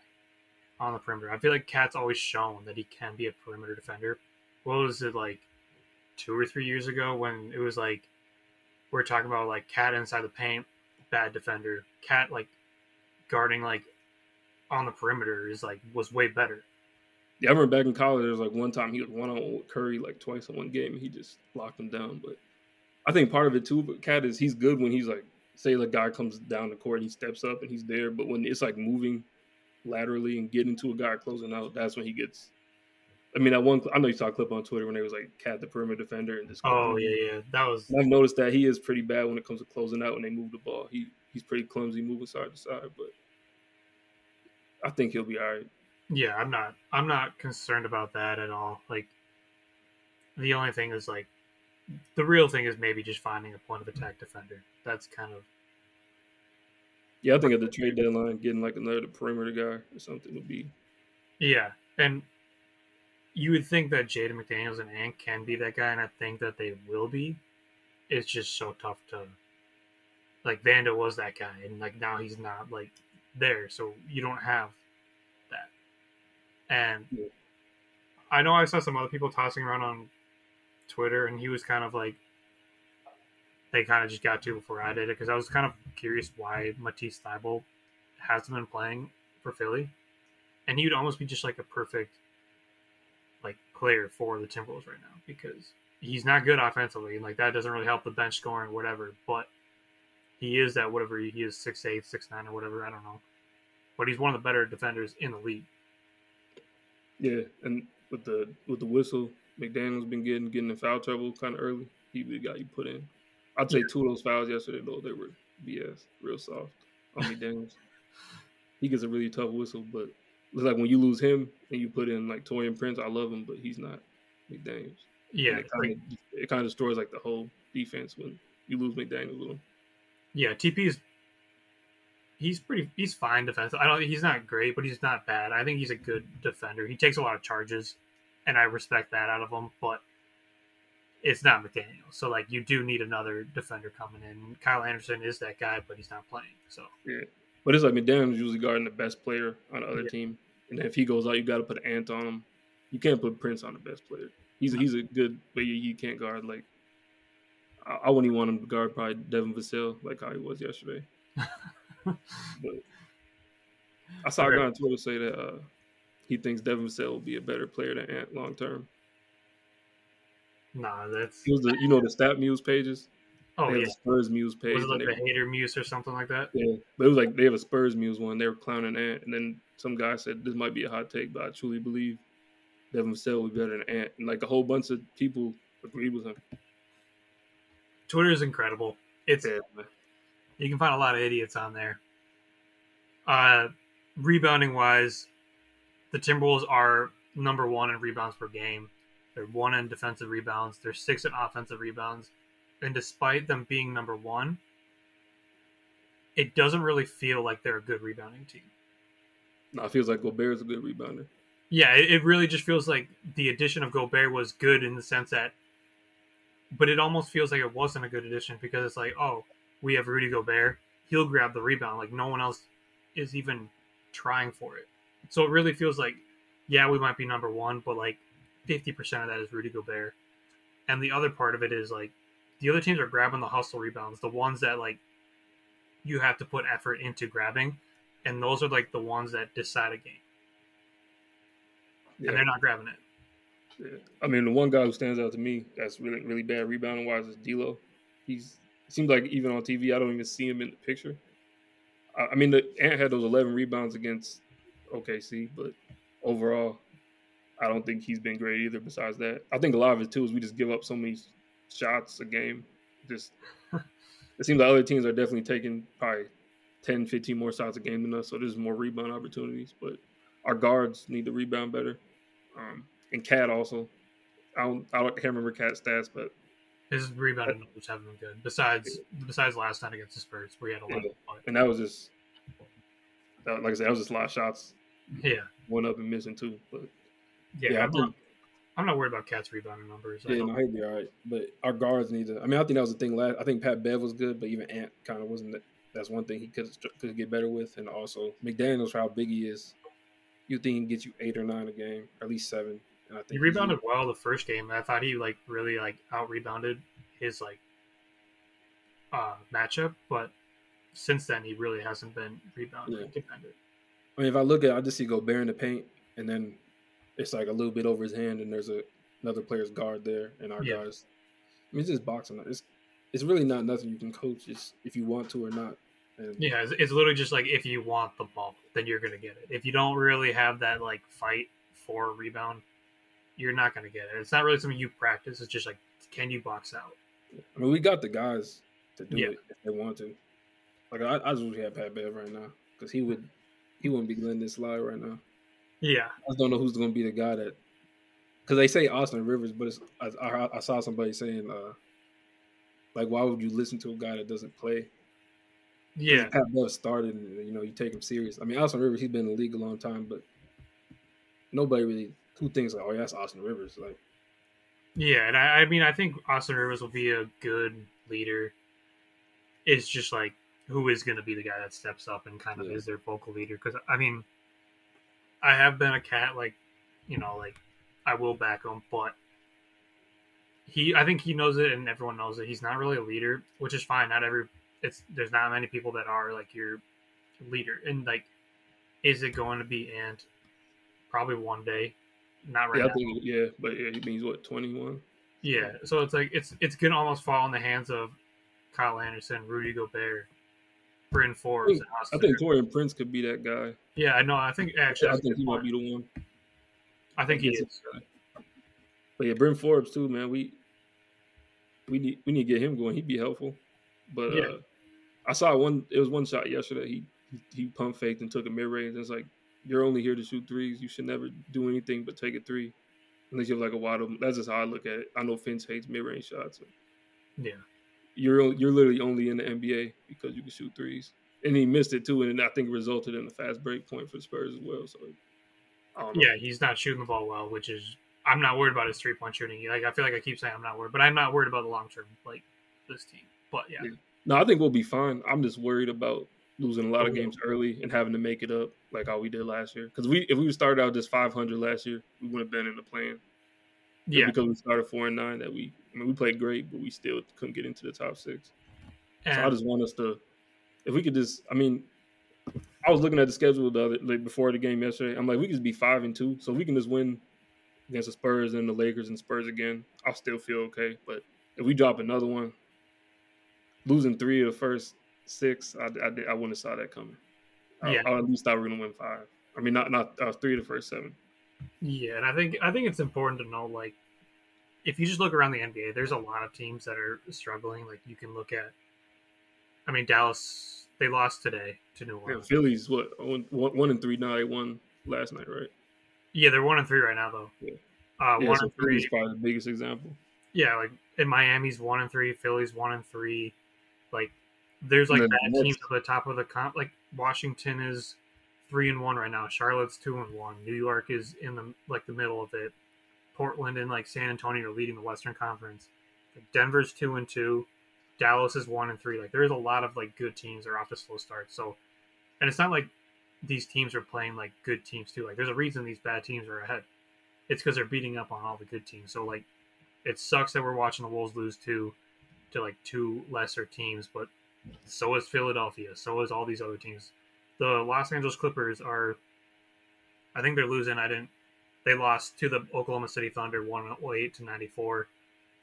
S1: on the perimeter. I feel like Cat's always shown that he can be a perimeter defender. What was it like two or three years ago when it was like we are talking about like Cat inside the paint, bad defender. Cat like guarding like on the perimeter is like was way better.
S2: Yeah, I remember back in college, there was like one time he was one on Curry like twice in one game, he just locked him down. But I think part of it too, but Cat is he's good when he's like, say, the guy comes down the court, and he steps up and he's there. But when it's like moving laterally and getting to a guy closing out, that's when he gets. I mean, that one I know you saw a clip on Twitter when they was like Cat the perimeter defender and this.
S1: Oh yeah, yeah, that was.
S2: I've noticed that he is pretty bad when it comes to closing out when they move the ball. He he's pretty clumsy moving side to side, but I think he'll be all right.
S1: Yeah, I'm not. I'm not concerned about that at all. Like, the only thing is like, the real thing is maybe just finding a point of attack defender. That's kind of.
S2: Yeah, I think at the trade deadline, getting like another perimeter guy or something would be.
S1: Yeah, and you would think that Jaden McDaniels and Ant can be that guy, and I think that they will be. It's just so tough to. Like Vando was that guy, and like now he's not like there, so you don't have that. And yeah. I know I saw some other people tossing around on Twitter, and he was kind of like they kind of just got to before I did it because I was kind of curious why Matisse Thybulle hasn't been playing for Philly, and he would almost be just like a perfect like player for the Timberwolves right now because he's not good offensively and like that doesn't really help the bench scoring whatever, but he is that whatever he is six eight, six nine or whatever, I don't know. But he's one of the better defenders in the league.
S2: Yeah, and with the with the whistle, McDaniel's been getting getting in foul trouble kind of early. He the guy you put in. I'd say yeah. two of those fouls yesterday though they were BS, real soft on McDaniel's. he gets a really tough whistle, but it's like when you lose him and you put in like Taurean Prince, I love him, but he's not McDaniel's.
S1: Yeah,
S2: it kind, of, it kind of destroys like the whole defense when you lose McDaniel's with him.
S1: Yeah, TP's he's pretty he's fine defensive. I don't he's not great, but he's not bad. I think he's a good defender. He takes a lot of charges, and I respect that out of him. But it's not McDaniel, so like you do need another defender coming in. Kyle Anderson is that guy, but he's not playing. So
S2: yeah, but it's like McDaniel's usually guarding the best player on the other yeah. team, and if he goes out, you got to put Ant on him. You can't put Prince on the best player. He's a, he's a good, but you, you can't guard like. I, I wouldn't even want him to guard probably Devin Vassell like how he was yesterday. but I saw a guy on Twitter say that uh, he thinks Devin Vassell will be a better player than Ant long term.
S1: Nah, that's
S2: it was the you know the StatMuse pages.
S1: Oh yeah,
S2: the Spurs muse page.
S1: Was it like the were, hater muse or something like that?
S2: Yeah, but it was like they have a Spurs muse one. They were clowning Ant, and then some guy said this might be a hot take, but I truly believe Devin Vassell will be better than Ant, and like a whole bunch of people agreed with him.
S1: Twitter is incredible. It's yeah, you can find a lot of idiots on there. Uh, rebounding wise, the Timberwolves are number one in rebounds per game. They're one in defensive rebounds. They're six in offensive rebounds. And despite them being number one, it doesn't really feel like they're a good rebounding team.
S2: No, it feels like Gobert is a good rebounder.
S1: Yeah, it, it really just feels like the addition of Gobert was good in the sense that, but it almost feels like it wasn't a good addition because it's like, oh, we have Rudy Gobert, he'll grab the rebound. Like no one else is even trying for it. So it really feels like, yeah, we might be number one, but like 50% of that is Rudy Gobert. And the other part of it is like the other teams are grabbing the hustle rebounds, the ones that like you have to put effort into grabbing. And those are like the ones that decide a game. Yeah. And they're not grabbing it.
S2: Yeah. I mean, the one guy who stands out to me that's really, really bad rebounding wise is D'Lo. He's seems like even on TV, I don't even see him in the picture. I, I mean, the Ant had those 11 rebounds against OKC, but overall, I don't think he's been great either. Besides that, I think a lot of it too is we just give up so many shots a game. Just it seems like other teams are definitely taking probably 10, 15 more shots a game than us, so there's more rebound opportunities. But our guards need to rebound better. Um, and Cat also, I don't, I can't remember Cat stats, but
S1: His rebounding numbers haven't been good. Besides, besides last night against the Spurs, where he had a lot. But,
S2: and that was just like I said, that was just a lot of shots,
S1: yeah,
S2: one up and missing too. But
S1: yeah.
S2: Yeah, I
S1: I'm, not, I'm not worried about KAT's rebounding numbers.
S2: Yeah,
S1: don't-
S2: no, he'd be all right. But our guards need to. I mean, I think that was the thing last. I think Pat Bev was good, but even Ant kind of wasn't. That, that's one thing he could could get better with, and also McDaniels for how big he is. You think he can get you eight or nine a game, or at least seven. And I think
S1: he rebounded well the first game. I thought he like really like out rebounded his like uh matchup, but since then he really hasn't been rebounding
S2: Yeah.
S1: dependent.
S2: I mean, if I look at, it, I just see Gobert in the paint, and then it's like a little bit over his hand, and there's a another player's guard there, and our
S1: Yeah.
S2: guys. I mean, it's just boxing. It's it's really not nothing you can coach. It's if you want to or not. And
S1: Yeah, it's, it's literally just like if you want the ball, then you're gonna get it. If you don't really have that like fight for rebound, you're not gonna get it. It's not really something you practice. It's just like can you box out?
S2: I mean, we got the guys to do
S1: Yeah.
S2: it if they want to. Like I, I just wish we had Pat Bev right now because he would he wouldn't be letting this slide right now.
S1: Yeah,
S2: I just don't know who's going to be the guy that because they say Austin Rivers, but it's, I, I, I saw somebody saying uh like why would you listen to a guy that doesn't play?
S1: yeah,
S2: Pat Bev started, and you know you take him serious. I mean, Austin Rivers, he's been in the league a long time, but nobody really who thinks like, oh, yeah, that's Austin Rivers. Like,
S1: yeah. And I, I mean, I think Austin Rivers will be a good leader. It's just like who is going to be the guy that steps up and kind of
S2: Yeah.
S1: is their vocal leader? Because I mean, I have been a cat like, you know, like I will back him, but he, I think he knows it, and everyone knows it. He's not really a leader, which is fine. Not every, it's there's not many people that are like your leader, and like, is it going to be Ant? Probably one day, not right
S2: yeah,
S1: now.
S2: think yeah, but yeah, he means what twenty one.
S1: Yeah, so it's like it's it's gonna almost fall in the hands of Kyle Anderson, Rudy Gobert, Bryn Forbes, and
S2: I think. Taurean Prince could be that guy.
S1: yeah, I know. I think actually,
S2: I
S1: that's
S2: think he might be the one.
S1: I think he is.
S2: But yeah, Bryn Forbes too, man. We we need we need to get him going. He'd be helpful. But
S1: Yeah.
S2: uh, I saw one. It was one shot yesterday. He he, pump faked and took a mid range. It's like you're only here to shoot threes. You should never do anything but take a three, unless you have like a wide open. That's just how I look at it. I know Finch hates mid range shots.
S1: Yeah,
S2: You're you're literally only in the NBA because you can shoot threes. And he missed it too, and I think it resulted in a fast break point for the Spurs as well. So I don't know.
S1: yeah, he's not shooting the ball well, which is I'm not worried about his three point shooting. Like I feel like I keep saying I'm not worried, but I'm not worried about the long term like this team. But yeah,
S2: Yeah. No, I think we'll be fine. I'm just worried about losing a lot of games early and having to make it up like how we did last year. Because we, if we started out just 500 last year, we would have been in the plan.
S1: Yeah,
S2: because we started four and nine, that we, I mean, we played great, but we still couldn't get into the top six. So I just want us to, if we could just, I mean, I was looking at the schedule the other, like before the game yesterday. I'm like, we could just be five and two, so we can just win against the Spurs and the Lakers and Spurs again. I'll still feel okay. But if we drop another one, losing three of the first six, I, I, did- I wouldn't have saw that coming. I,
S1: Yeah.
S2: I at least thought we were gonna win five. I mean, not not uh, three of the first seven.
S1: Yeah, and I think I think it's important to know like if you just look around the NBA, there's a lot of teams that are struggling. Like you can look at, I mean, Dallas they lost today to New
S2: Yeah,
S1: Orleans.
S2: Philly's what one, one and three now. They won last night, right?
S1: Yeah, they're one and three right now though.
S2: Yeah.
S1: Uh,
S2: yeah,
S1: one
S2: so
S1: and three.
S2: is probably the biggest example.
S1: Yeah, like in Miami's one and three, Philly's one and three. Like there's like
S2: And
S1: bad
S2: the
S1: teams at the top of the comp. Like Washington is three and one right now. Charlotte's two and one. New York is in the like the middle of it. Portland and like San Antonio are leading the Western Conference. Denver's two and two. Dallas is one and three. Like there's a lot of like good teams that are off to slow starts. So, and it's not like these teams are playing like good teams too. Like there's a reason these bad teams are ahead. It's because they're beating up on all the good teams. So like it sucks that we're watching the Wolves lose to to like two lesser teams, but so is Philadelphia, so is all these other teams. The Los Angeles Clippers are I think they're losing. I didn't they lost to the Oklahoma City Thunder 108 to 94.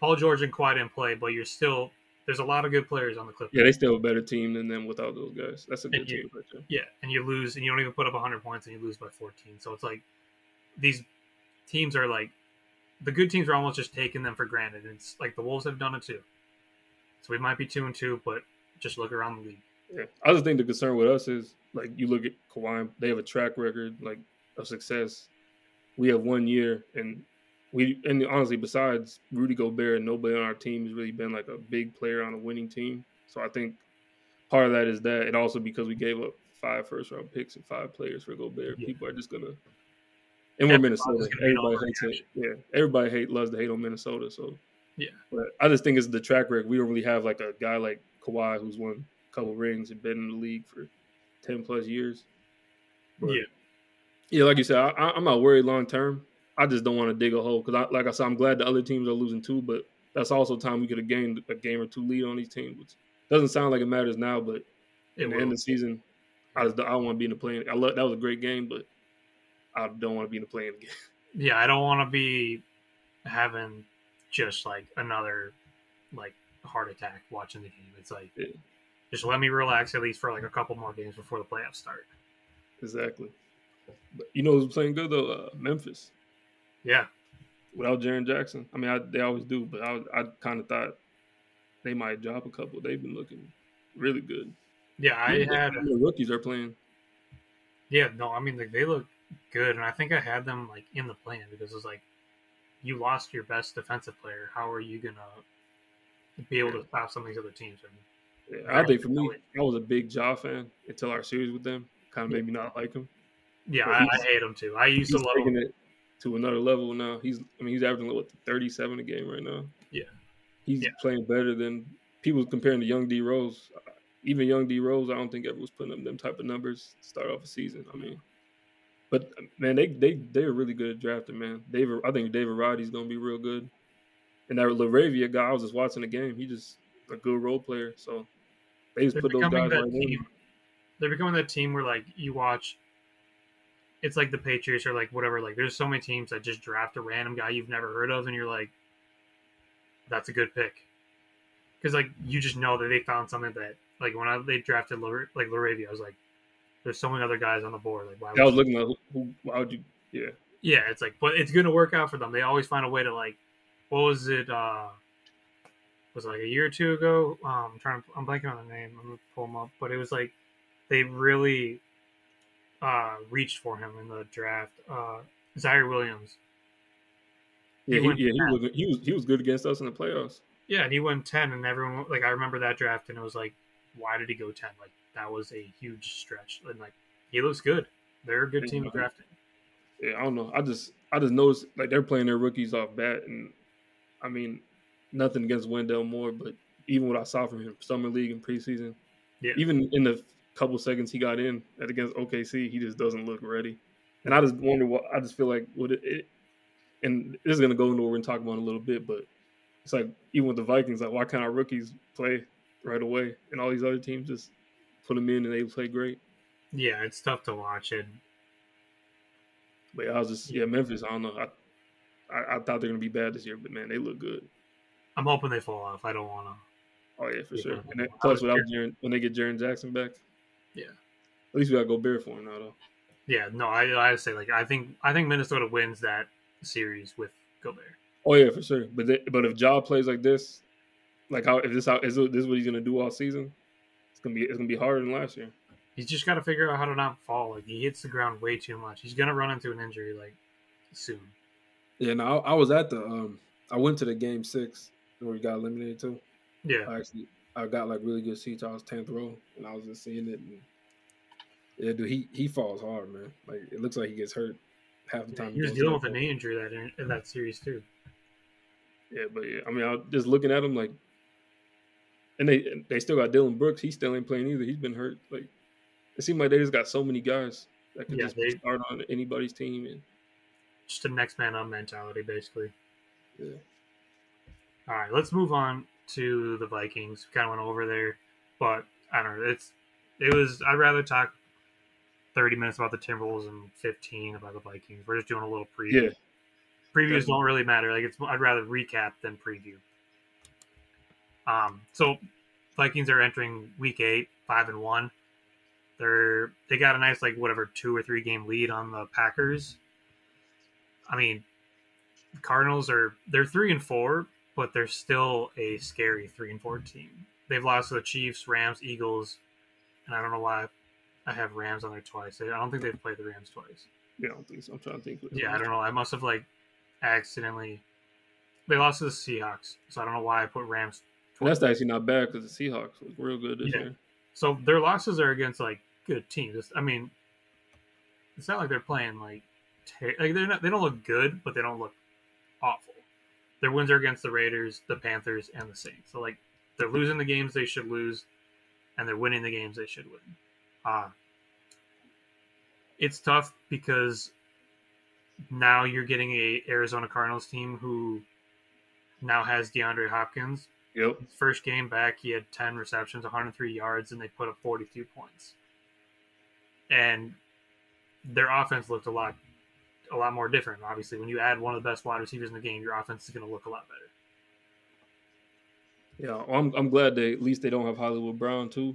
S1: Paul George and Kawhi didn't play, but you're still there's a lot of good players on the Clippers.
S2: Yeah, they still a better team than them without those guys. That's a good
S1: you-
S2: team. Right.
S1: Yeah, and you lose, and you don't even put up 100 points, and you lose by 14. So it's like these teams are like the good teams are almost just taking them for granted. And it's like the Wolves have done it too. So we might be two and two, but just look around the league.
S2: Yeah, I just think the concern with us is like you look at Kawhi, they have a track record like of success. We have one year, and we and honestly, besides Rudy Gobert, nobody on our team has really been like a big player on a winning team. So I think part of that is that, and also because we gave up five first round picks and five players for Gobert,
S1: Yeah.
S2: people are just gonna. And we're Minnesota. Everybody hates it. Yeah, everybody hate loves to hate on Minnesota. So
S1: Yeah.
S2: but I just think it's the track record. We don't really have like a guy like Kawhi who's won couple rings and been in the league for ten plus years. But,
S1: Yeah.
S2: yeah, like you said, I, I'm not worried long term. I just don't want to dig a hole because, I, like I said, I'm glad the other teams are losing too. But that's also time we could have gained a game or two lead on these teams, which doesn't sound like it matters now. But in the end of the season, I just I don't want to be in the playing. I love that was a great game, but I don't want to be in the playing again.
S1: yeah, I don't want to be having just like another like heart attack watching the game. It's like
S2: Yeah.
S1: Just let me relax at least for like a couple more games before the playoffs start.
S2: Exactly. But you know who's playing good though? Uh, Memphis.
S1: Yeah,
S2: without Jaren Jackson. I mean, I, they always do, but I, I kind of thought they might drop a couple. They've been looking really good.
S1: yeah, I
S2: Even
S1: had
S2: the rookies are playing.
S1: yeah no, I mean like they look good, and I think I had them like in the plan because it's like you lost your best defensive player. How are you gonna be able to stop some of these other teams? And
S2: Yeah, I think for me, I was a big Ja fan until our series with them. Kind of made me not like him.
S1: yeah, I, I hate them too. I used to love
S2: taking
S1: him.
S2: it to another level now. He's, I mean, he's averaging what thirty-seven a game right now.
S1: Yeah.
S2: he's
S1: Yeah.
S2: playing better than people comparing to Young D Rose. Even Young D Rose, I don't think ever was putting up them type of numbers to start off a season. I mean, but man, they they they're really good at drafting. Man, David, I think David Roddy's gonna be real good. And that LaRavia guy, I was just watching the game. He just a good role player. So they just
S1: They're
S2: put those
S1: becoming
S2: guys
S1: that
S2: right in.
S1: team. They're becoming that team where like you watch. It's like the Patriots or like whatever. Like there's so many teams that just draft a random guy you've never heard of, and you're like, that's a good pick. Because like you just know that they found something that like when I, they drafted Lar- like LaRavia, I was like, there's so many other guys on the board. Like why?
S2: I was looking at who, who why would you? Yeah,
S1: yeah, it's like, but it's gonna work out for them. They always find a way to like, what was it? uh Was like a year or two ago? Um, I'm trying. To, I'm blanking on the name. I'm gonna pull them up, but it was like they really uh reached for him in the draft. Uh Ziaire Williams.
S2: yeah,
S1: He
S2: he, yeah, he was he was he was good against us in the playoffs.
S1: Yeah, and he went ten, and everyone like I remember that draft, and it was like, why did he go ten? Like that was a huge stretch, and like he looks good. They're a good team to
S2: Mhm.
S1: draft.
S2: Yeah, I don't know. I just I just noticed like they're playing their rookies off bat, and I mean nothing against Wendell Moore, but even what I saw from him summer league and preseason,
S1: Yeah.
S2: even in the couple seconds he got in at against OKC, he just doesn't look ready. And I just wonder what I just feel like would it, it and this is gonna go into what we're gonna talk about in a little bit, but it's like even with the Vikings, like why can't our rookies play right away, and all these other teams just put them in and they play great.
S1: Yeah, it's tough to watch, it.
S2: But I was just yeah, Memphis. I don't know. I, I I thought they're gonna be bad this year, but man, they look good.
S1: I'm hoping they fall off. I don't want to.
S2: Oh yeah, for sure. And plus, without Jaren, when they get Jaren Jackson back,
S1: Yeah.
S2: At least we got to go bare for him now, though.
S1: Yeah, no, I I say like I think I think Minnesota wins that series with Gobert.
S2: Oh yeah, for sure. But they, but if Ja plays like this, like how if this how is this what he's gonna do all season, it's gonna be it's gonna be harder than last year.
S1: He's just got to figure out how to not fall. Like he hits the ground way too much. He's gonna run into an injury like soon.
S2: Yeah, no, I, I was at the um, I went to the game six where we got eliminated too.
S1: Yeah,
S2: I actually I got like really good seats. I was tenth row, and I was just seeing it. And, yeah, dude, he he falls hard, man. Like it looks like he gets hurt half the time.
S1: he was dealing with an injury that in, in that series too.
S2: Yeah, but yeah, I mean, I was just looking at him like, and they they still got Dillon Brooks. He still ain't playing either. He's been hurt. Like it seems like they just got so many guys that can
S1: Yeah,
S2: just
S1: they-
S2: start on anybody's team. And
S1: Just a next man up mentality, basically.
S2: yeah,
S1: All right, let's move on to the Vikings. We kind of went over there, but I don't know. It's it was. I'd rather talk thirty minutes about the Timberwolves and fifteen about the Vikings. We're just doing a little preview.
S2: yeah,
S1: Previews
S2: Definitely.
S1: don't really matter. Like it's. I'd rather recap than preview. Um. So, Vikings are entering Week Eight, five and one. They're they got a nice like whatever two or three game lead on the Packers. I mean, Cardinals are they're three and four, but they're still a scary three and four team. They've lost to the Chiefs, Rams, Eagles, and I don't know why I have Rams on there twice. I don't think they've played the Rams twice.
S2: yeah. I don't think so. I'm trying to think.
S1: Yeah, I don't know. I must have like accidentally they lost to the Seahawks, so I don't know why I put Rams.
S2: And that's actually not bad because the Seahawks look real good this
S1: Yeah.
S2: year.
S1: So their losses are against like good teams. It's- I mean, it's not like they're playing like ter- like they're not. They don't look good, but they don't look awful. Their wins are against the Raiders, the Panthers, and the Saints. So like they're losing the games they should lose, and they're winning the games they should win. Uh it's tough because now you're getting a Arizona Cardinals team who now has DeAndre Hopkins,
S2: Yep.
S1: his first game back, he had 10 receptions, 103 yards, and they put up 42 points. And their offense looked a lot, a lot more different. Obviously, when you add one of the best wide receivers in the game, your offense is going to look a lot better.
S2: Yeah. Well, I'm I'm glad they at least they don't have Hollywood Brown too,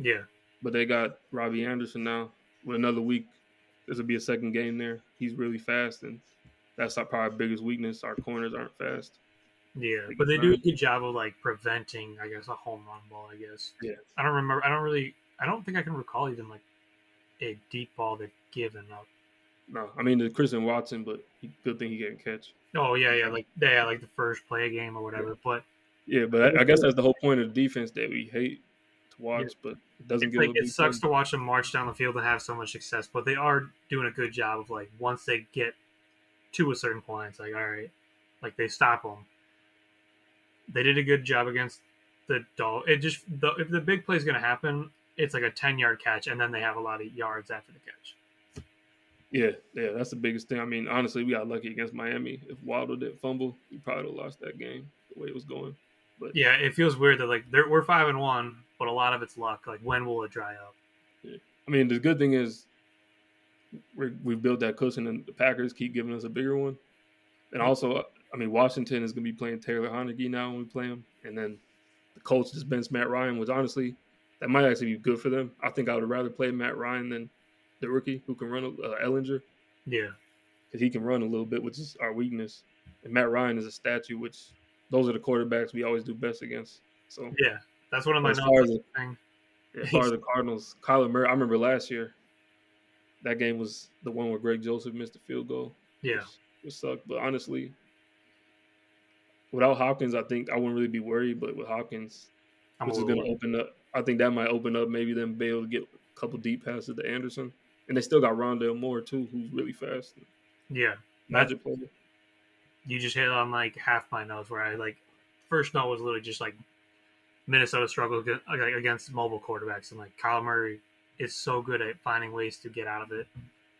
S1: Yeah,
S2: but they got Robbie Anderson now with another week. This will be a second game there. He's really fast, and that's our probably our biggest weakness. Our corners aren't fast.
S1: yeah, but they do a good job of like preventing, I guess, a home run ball. I guess.
S2: Yeah.
S1: I don't remember. I don't really. I don't think I can recall even like a deep ball they've given up.
S2: No, I mean the Christian Watson, but he, good thing he can't catch.
S1: Oh yeah, yeah, like yeah, like the first play game or whatever. But
S2: Yeah, but I, I guess that's the whole point of the defense that we hate to watch, but it doesn't
S1: it's
S2: give
S1: like it sucks
S2: play.
S1: to watch them march down the field and have so much success, but they are doing a good job of like once they get to a certain point, it's like all right, like they stop them. They did a good job against the Dol. It just the, if the big play is going to happen, it's like a ten yard catch, and then they have a lot of yards after the catch.
S2: Yeah, yeah, that's the biggest thing. I mean, honestly, we got lucky against Miami. If Waddle didn't fumble, we probably would have lost that game the way it was going. But
S1: Yeah, it feels weird that like they're, we're five and one, but a lot of it's luck. Like when will it dry up?
S2: I mean, the good thing is we're, we've built that cushion, and the Packers keep giving us a bigger one. And also, I mean, Washington is going to be playing Taylor Heinicke now when we play him, and then the Colts just bench Matt Ryan, which honestly, that might actually be good for them. I think I would rather play Matt Ryan than the rookie who can run uh, Ehlinger
S1: Yeah,
S2: because he can run a little bit, which is our weakness. And Matt Ryan is a statue, which those are the quarterbacks we always do best against. So
S1: yeah, that's one of my
S2: As far as
S1: thing.
S2: as far as the Cardinals, Kyler Murray, I remember last year that game was the one where Greg Joseph missed the field goal.
S1: Yeah,
S2: which, which sucked. But honestly, without Hopkins, I think I wouldn't really be worried. But with Hopkins,
S1: I'm
S2: which is going to open up, I think that might open up maybe them be able to get a couple deep passes to Anderson. And they still got Rondale Moore too, who's really fast.
S1: yeah.
S2: Magic player.
S1: you just hit on like half my notes where I like first note was literally just like Minnesota struggled against mobile quarterbacks and like Kyler Murray is so good at finding ways to get out of it,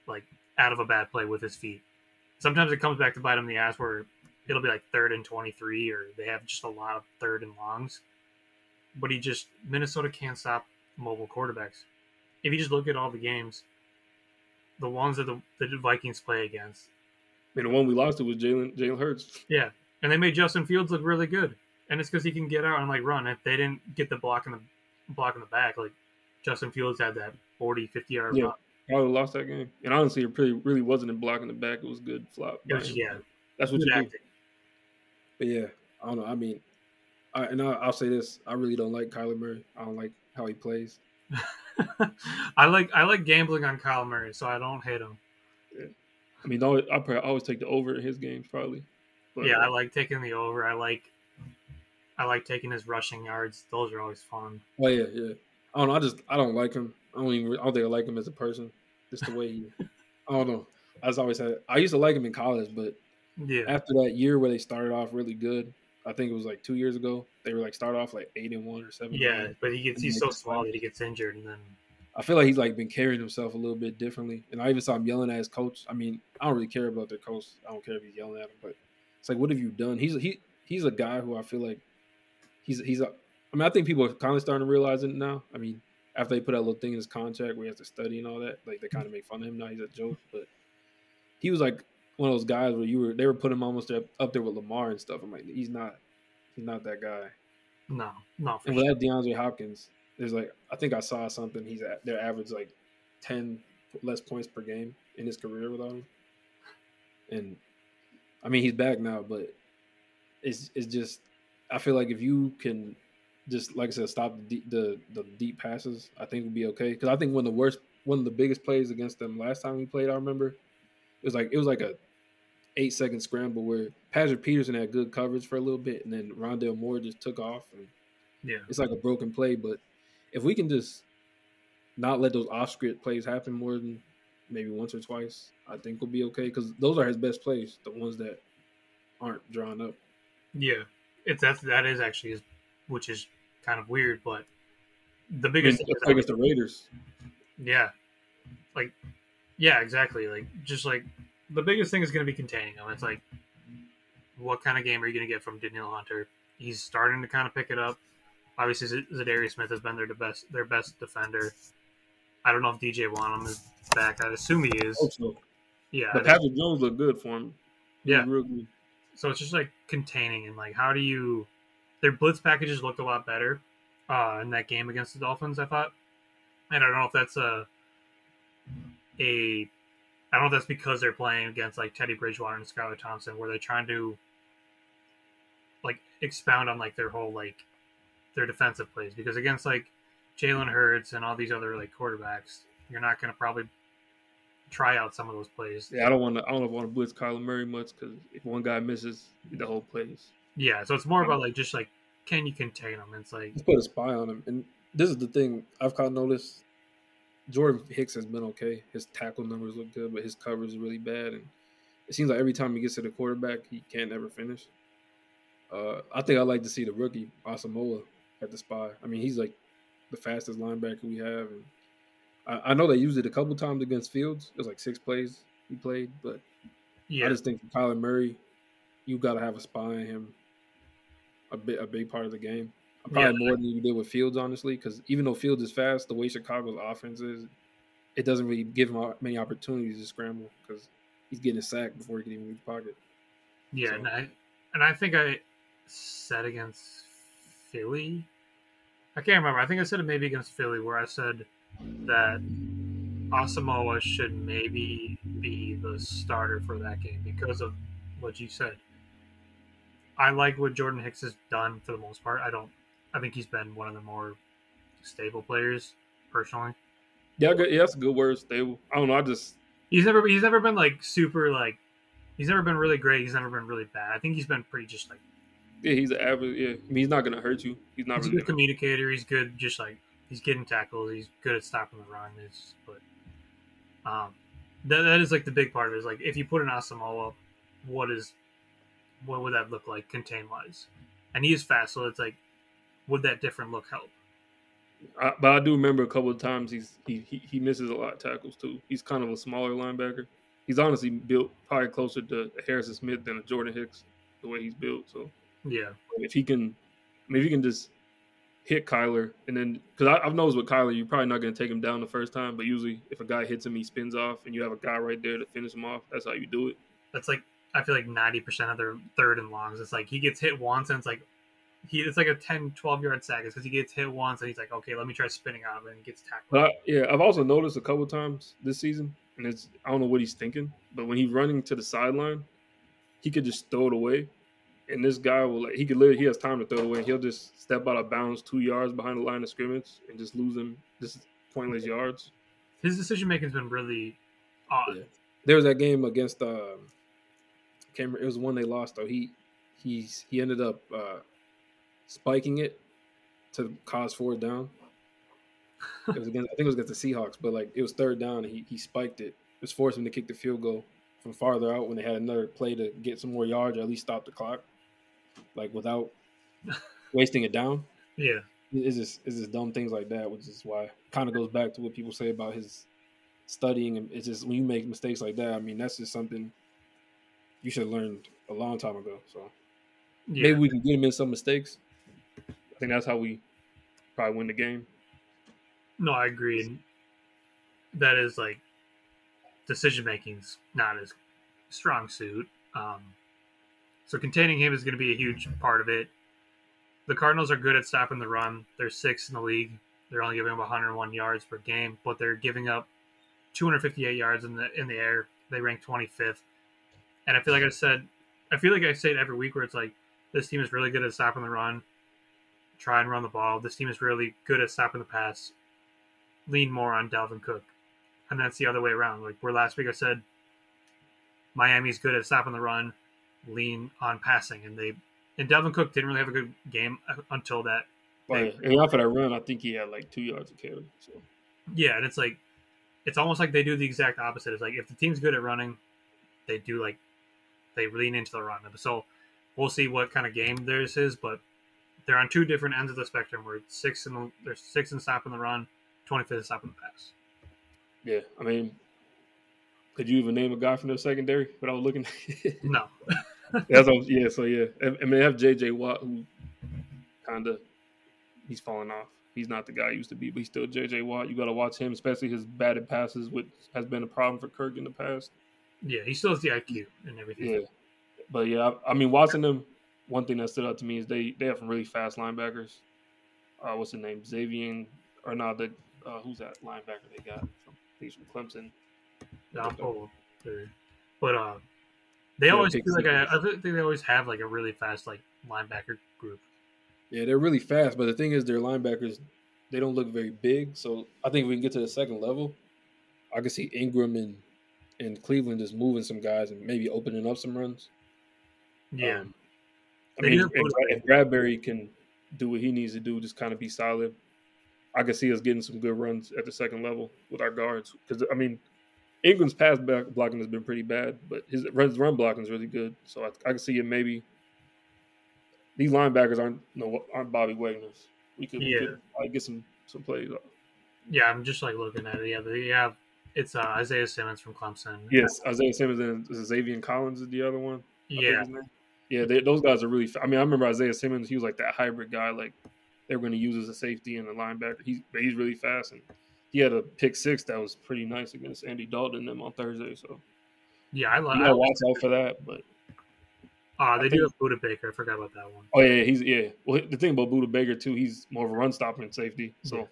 S1: like out of a bad play with his feet. Sometimes it comes back to bite him in the ass where it'll be like third and twenty three or they have just a lot of third and longs. But he just Minnesota can't stop mobile quarterbacks. If you just look at all the games, the ones that the, the Vikings play against,
S2: And the one we lost to was Jalen Jalen Hurts.
S1: yeah, and they made Justin Fields look really good, and it's because he can get out and like run. If they didn't get the block in the block in the back, like Justin Fields had that 40, 50 yard
S2: Yeah.
S1: run.
S2: Probably lost that game. And honestly, it pretty really wasn't a block in the back. It was good flop.
S1: Yeah,
S2: That's what
S1: good
S2: you do. But yeah, I don't know. I mean, I, and I, I'll say this: I really don't like Kyler Murray. I don't like how he plays.
S1: I like I like gambling on Kyler Murray, so I don't hate him.
S2: I mean, I I probably always take the over in his games, probably. But,
S1: yeah, I
S2: uh,
S1: like taking the over. I like I like taking his rushing yards. Those are always fun.
S2: Oh yeah, yeah. I don't know. I just I don't like him. I don't even. I don't think I like him as a person. Just the way he. I don't know. I just always had. I used to like him in college, but
S1: Yeah,
S2: after that year where they started off really good, I think it was like two years ago. They were like start off like eight and one or seven.
S1: yeah,
S2: one.
S1: but he gets he's so small that he gets injured, and then
S2: I feel like he's like been carrying himself a little bit differently. And I even saw him yelling at his coach. I mean, I don't really care about their coach. I don't care if he's yelling at him, but it's like, what have you done? He's he he's a guy who I feel like he's he's a. I mean, I think people are kind of starting to realize it now. I mean, after they put that little thing in his contract where he has to study and all that, like they kind of make fun of him now. He's a joke, but he was like one of those guys where you were they were putting him almost up, there with Lamar and stuff. I'm like, he's not he's not that guy.
S1: no, no, for
S2: And
S1: sure.
S2: without DeAndre Hopkins, there's like I think I saw something. He's at their average like ten less points per game in his career without him. And I mean he's back now, but it's it's just I feel like if you can just like I said stop the deep, the the deep passes, I think we'll be okay. Because I think one of the worst, one of the biggest plays against them last time we played, I remember it was like it was like a eight second scramble where Patrick Peterson had good coverage for a little bit, and then Rondale Moore just took off, and
S1: Yeah.
S2: it's like a broken play. But if we can just not let those off script plays happen more than maybe once or twice, I think we'll be okay because those are his best plays, the ones that aren't drawn up.
S1: Yeah, it's that's that is actually his, which is kind of weird, but the
S2: I mean,
S1: biggest thing
S2: it's
S1: is
S2: the Raiders.
S1: yeah, like yeah, exactly. Like just like the biggest thing is going to be containing him. It's like what kind of game are you going to get from Danielle Hunter? He's starting to kind of pick it up. Obviously, Za'Darius Smith has been their best their best defender. I don't know if DJ Wonnum is back. I'd assume he is.
S2: So.
S1: Yeah,
S2: But Patrick Jones looked good for him. He
S1: yeah.
S2: good.
S1: So it's just like containing and like how do you their blitz packages looked a lot better uh in that game against the Dolphins, I thought. And I don't know if that's a a I don't know if that's because they're playing against like Teddy Bridgewater and Skylar Thompson where they're trying to like expound on like their whole like their defensive plays because against like Jalen Hurts and all these other like quarterbacks, you're not gonna probably try out some of those plays.
S2: Yeah, I don't want to. I don't want to blitz Kyler Murray much because if one guy misses, the whole plays.
S1: Yeah, so it's more about like just like can you contain them? It's like
S2: Let's put a spy on them, And this is the thing I've kind of noticed. Jordan Hicks has been okay. His tackle numbers look good, but his coverage is really bad. And it seems like every time he gets to the quarterback, he can't ever finish. Uh, I think I'd like to see the rookie Asamoah at the spy. I mean, he's like the fastest linebacker we have, and I, I know they used it a couple times against Fields. It was like six plays he played, but
S1: yeah,
S2: I just think for Kyler Murray, you got to have a spy on him. A bit, a big part of the game. Probably
S1: Yeah.
S2: more than you did with Fields, honestly. Because even though Fields is fast, the way Chicago's offense is, it doesn't really give him many opportunities to scramble because he's getting a sack before he can even reach the pocket.
S1: Yeah,
S2: So-
S1: and I and I think I said against Philly. I can't remember. I think I said it maybe against Philly where I said that Asamoah should maybe be the starter for that game because of what you said. I like what Jordan Hicks has done for the most part. I don't. I think he's been one of the more stable players personally.
S2: Yeah, got- yeah, that's a good word, stable. I don't know. I just
S1: He's never he's never been like super like he's never been really great. He's never been really bad. I think he's been pretty just like
S2: yeah, he's an average. Yeah, I mean, he's not gonna hurt you. He's not
S1: he's a
S2: really.
S1: good communicator. He's good, just like he's getting tackles. He's good at stopping the run. It's, but um, that, that is like the big part of it. Is like if you put an Asamoah up, what is what would that look like contain wise? And he is fast, so it's like would that different look help?
S2: I, but I do remember a couple of times he's he, he he misses a lot of tackles too. He's kind of a smaller linebacker. He's honestly built probably closer to Harrison Smith than a Jordan Hicks, the way he's built. So
S1: Yeah,
S2: if he can, I mean, if he can just hit Kyler and then because I've noticed with Kyler, you're probably not going to take him down the first time, but usually if a guy hits him, he spins off, and you have a guy right there to finish him off. That's how you do it.
S1: that's like I feel like ninety percent of their third and longs. It's like he gets hit once, and it's like he it's like a 10, 12 yard sack. Because he gets hit once, and he's like, okay, let me try spinning out of it, and gets tackled.
S2: But I, yeah, I've also noticed a couple times this season, and it's I don't know what he's thinking, but when he's running to the sideline, he could just throw it away, and this guy will like he could literally he has time to throw it away. He'll just step out of bounds two yards behind the line of scrimmage and just lose him just pointless yards.
S1: His decision making's been really odd.
S2: Yeah. There was that game against uh can't it was one they lost though. He he's he ended up uh, spiking it to cause fourth down. It was against I think it was against the Seahawks, but like it was third down and he he spiked it. It was forced him to kick the field goal from farther out when they had another play to get some more yards or at least stop the clock, like without wasting it down.
S1: Yeah,
S2: It's just it's just dumb things like that, which is why kind of goes back to what people say about his studying and it's just when you make mistakes like that. I mean, that's just something you should have learned a long time ago. So
S1: yeah.
S2: maybe we can get him in some mistakes. Think that's how we probably win the game.
S1: No, I agree. That is like decision making's not as strong suit. Um, so containing him is going to be a huge part of it. The Cardinals are good at stopping the run. They're sixth in the league. They're only giving up 101 yards per game, but they're giving up 258 yards in the in the air. They rank 25th. And I feel like I said, I feel like I say it every week where it's like this team is really good at stopping the run, try and run the ball. This team is really good at stopping the pass. Lean more on Dalvin Cook, and that's the other way around. Like where last week I said Miami's good at stopping the run, lean on passing, and they and Dalvin Cook didn't really have a good game uh, until that.
S2: But of that run, I think he had like two yards of carry. So
S1: Yeah, and it's like it's almost like they do the exact opposite. It's like if the team's good at running, they do like they lean into the run. So we'll see what kind of game this is, but they're on two different ends of the spectrum. Where six in the there's six in stopping the run, twenty fifth in stopping the pass.
S2: yeah, I mean, could you even name a guy from their secondary without looking?
S1: No,
S2: That's what, yeah. So yeah, I I mean, they have J.J. Watt who kind of he's falling off. He's not the guy he used to be, but he's still J.J. Watt. You got to watch him, especially his batted passes, which has been a problem for Kirk in the past.
S1: yeah, he still has the IQ and everything.
S2: Yeah, but yeah, I, I mean, watching them, one thing that stood out to me is they they have some really fast linebackers. Uh, what's the name? Xavier or not? The uh, who's that linebacker they got? From, he's from Clemson.
S1: I'll pull up there. But uh, they
S2: Yeah,
S1: always feel like a, I think they always have like a really fast like linebacker group.
S2: Yeah, they're really fast, but the thing is, their linebackers they don't look very big. So I think if we can get to the second level, I can see Ingram and and Cleveland just moving some guys and maybe opening up some runs.
S1: Yeah,
S2: Um, I mean, if, if Bradbury can do what he needs to do, just kind of be solid, I can see us getting some good runs at the second level with our guards. Because I mean, Ingram's pass back blocking has been pretty bad, but his run blocking is really good. So I, I can see it maybe. These linebackers aren't no aren't Bobby Wagner's. We could, we
S1: Yeah.
S2: could get some some plays.
S1: yeah. I'm just like looking at it. Yeah, they have it's uh, Isaiah Simmons from Clemson.
S2: Yes, Isaiah Simmons and Zaven Collins is the other one. I
S1: yeah.
S2: Yeah, they, those guys are really. I mean, I remember Isaiah Simmons. He was like that hybrid guy. Like they were going to use as a safety and a linebacker. He's he's really fast, and he had a pick six that was pretty nice against Andy Dalton and them on Thursday. So
S1: yeah. I love.
S2: gotta watch out for that. But
S1: Uh, they
S2: I
S1: do
S2: think-
S1: have Budda Baker. I forgot about that one.
S2: oh yeah, he's yeah. Well, the thing about Budda Baker too, he's more of a run stopping safety. So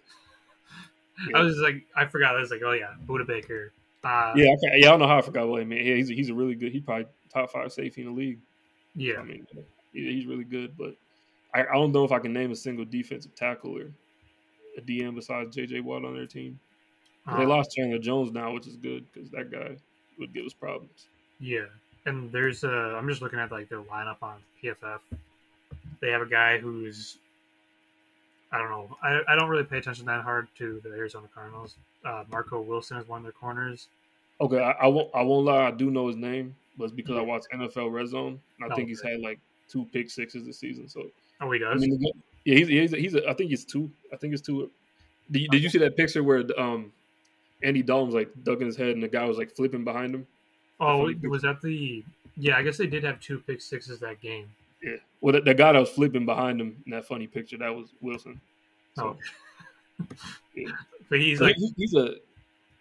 S1: I was just like, I forgot. I was like, oh yeah, Budda Baker. Uh,
S2: yeah, I, yeah, I don't know how I forgot what I mean. Yeah, he's a, he's a really good. He probably top five safety in the league.
S1: Yeah.
S2: I mean, he's really good, but I, I don't know if I can name a single defensive tackle or a DM besides JJ Watt on their team. they
S1: Uh,
S2: lost Chandler Jones now, which is good because that guy would give us problems.
S1: Yeah, and there's uh, I'm just looking at like their lineup on PFF. They have a guy who's I don't know. I, I don't really pay attention that hard to the Arizona Cardinals. Uh, Marco Wilson is one of their corners.
S2: Okay, I, I won't. I won't lie. I do know his name, but it's because I
S1: Yeah.
S2: watch NFL Red Zone, and I
S1: Oh,
S2: think he's
S1: okay.
S2: had like two pick sixes this season. So
S1: Oh, he
S2: I
S1: does.
S2: mean, yeah, he's he's, he's a, I think it's two. I think it's two. Did you, did you see that picture where um Andy Dalton was like ducking his head and the guy was like flipping behind him?
S1: oh, was that the? Yeah, I guess they did have two pick sixes that game.
S2: Yeah. Well, the, the guy that was flipping behind him in that funny picture that was Wilson.
S1: Oh,
S2: So yeah.
S1: but he's like
S2: he- he's a,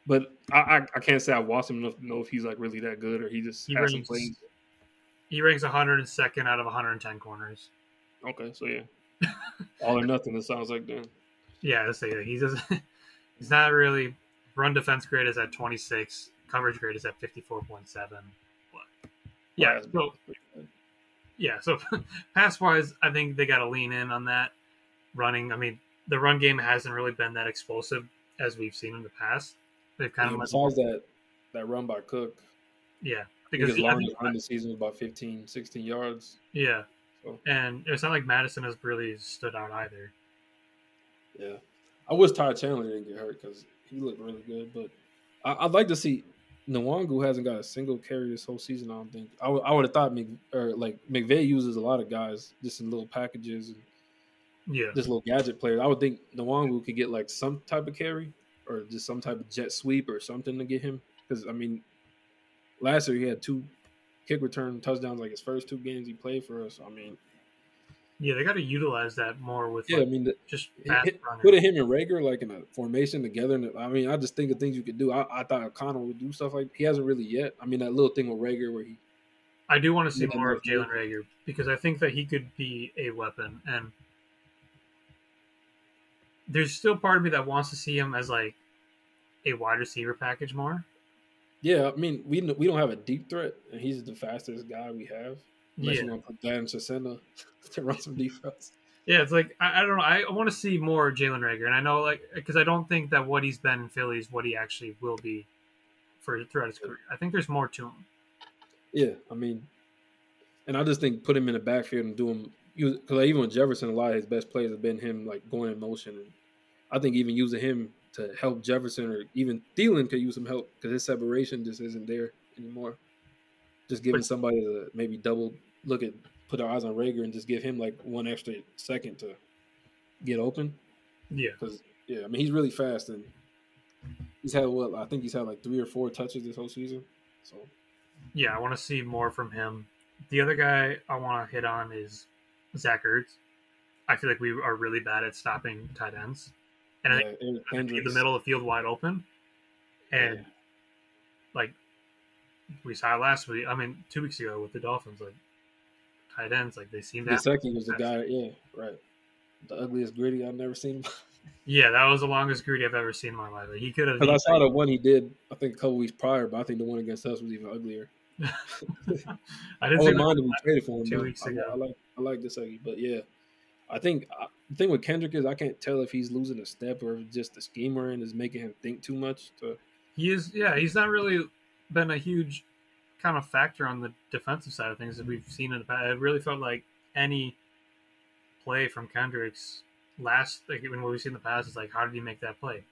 S2: but I, I I can't say I watched him enough to know if he's like really that good or he just
S1: He
S2: has some
S1: ranks-
S2: plays.
S1: he ranks 102nd out of 110 corners.
S2: Okay, so yeah, all or nothing. It sounds like then.
S1: Yeah, let's say that he does. he's not really run defense grade is at 26. Coverage grade is at 54.7. But yeah, so yeah, so pass wise, I think they got to lean in on that running. I mean, the run game hasn't really been that explosive as we've seen in the past. They've kind
S2: Yeah,
S1: of
S2: besides that, that run by Cook,
S1: yeah,
S2: because
S1: because
S2: his
S1: I
S2: longest
S1: think-
S2: run this season was about 15, 16 yards.
S1: yeah,
S2: So.
S1: and it's not like Mattison has really stood out either.
S2: Yeah, I wish Ty Chandler didn't get hurt because he looked really good. But I, I'd like to see Nwangwu hasn't got a single carry this whole season. I don't think. I would- I would have thought Mc, or like McVay uses a lot of guys just in little packages and
S1: Yeah,
S2: just little gadget players. I would think Nwangwu could get like some type of carry or just some type of jet sweep or something to get him. Because I mean, last year he had two kick return touchdowns like his first two games he played for us. I mean,
S1: yeah, they got to utilize that more with
S2: yeah,
S1: like,
S2: I mean, the,
S1: just
S2: Hit- putting him and Reagor like in a formation together. And I mean, I just think of things you could do. I, I thought O'Connell would do stuff like he hasn't really yet. I mean, that little thing with Reagor where he
S1: I do want to see more of Jalen Reagor because I think that he could be a weapon, and there's still part of me that wants to see him as like a wide receiver package more.
S2: Yeah, I mean, we we don't have a deep threat, and he's the fastest guy we have. Unless
S1: Yeah,
S2: you want to put Dan Chisena to run some defense.
S1: yeah, it's like I, I don't know. I, I want to see more Jalen Reagor, and I know like because I don't think that what he's been in Philly is what he actually will be for throughout his career. I think there's more to him.
S2: Yeah, I mean, and I just think put him in the backfield and do him because like, even with Jefferson, a lot of his best plays have been him like going in motion, and I think even using him to help Jefferson or even Thielen could use some help because his separation just isn't there anymore. Just giving somebody to maybe double look at put their eyes on Reagor and just give him like one extra second to get open.
S1: Yeah.
S2: Because yeah, I mean he's really fast and he's had what I think he's had like three or four touches this whole season. So
S1: Yeah, I want to see more from him. The other guy I want to hit on is Zach Ertz. I feel like we are really bad at stopping tight ends, and I
S2: yeah,
S1: think
S2: Eric
S1: in the middle of the field wide open. And
S2: Yeah.
S1: like we saw last week, I mean, two weeks ago with the Dolphins, like tight ends, like they seem.
S2: The second was the guy, yeah, right. The ugliest griddy I've never seen.
S1: yeah, that was the longest griddy I've ever seen in my life. Like, he could have.
S2: Because I saw the one he did, I think a couple weeks prior, but I think the one against us was even uglier.
S1: I
S2: I
S1: didn't see
S2: mind
S1: that.
S2: we traded for him.
S1: two weeks ago.
S2: I like I like this but yeah, I think I, the thing with Kendrick is I can't tell if he's losing a step or if just the scheme we're in is making him think too much. To,
S1: He is, yeah, he's not really been a huge kind of factor on the defensive side of things that we've seen in the past. It really felt like any play from Kendricks last, like when we've seen in the past, is like, how did he make that play?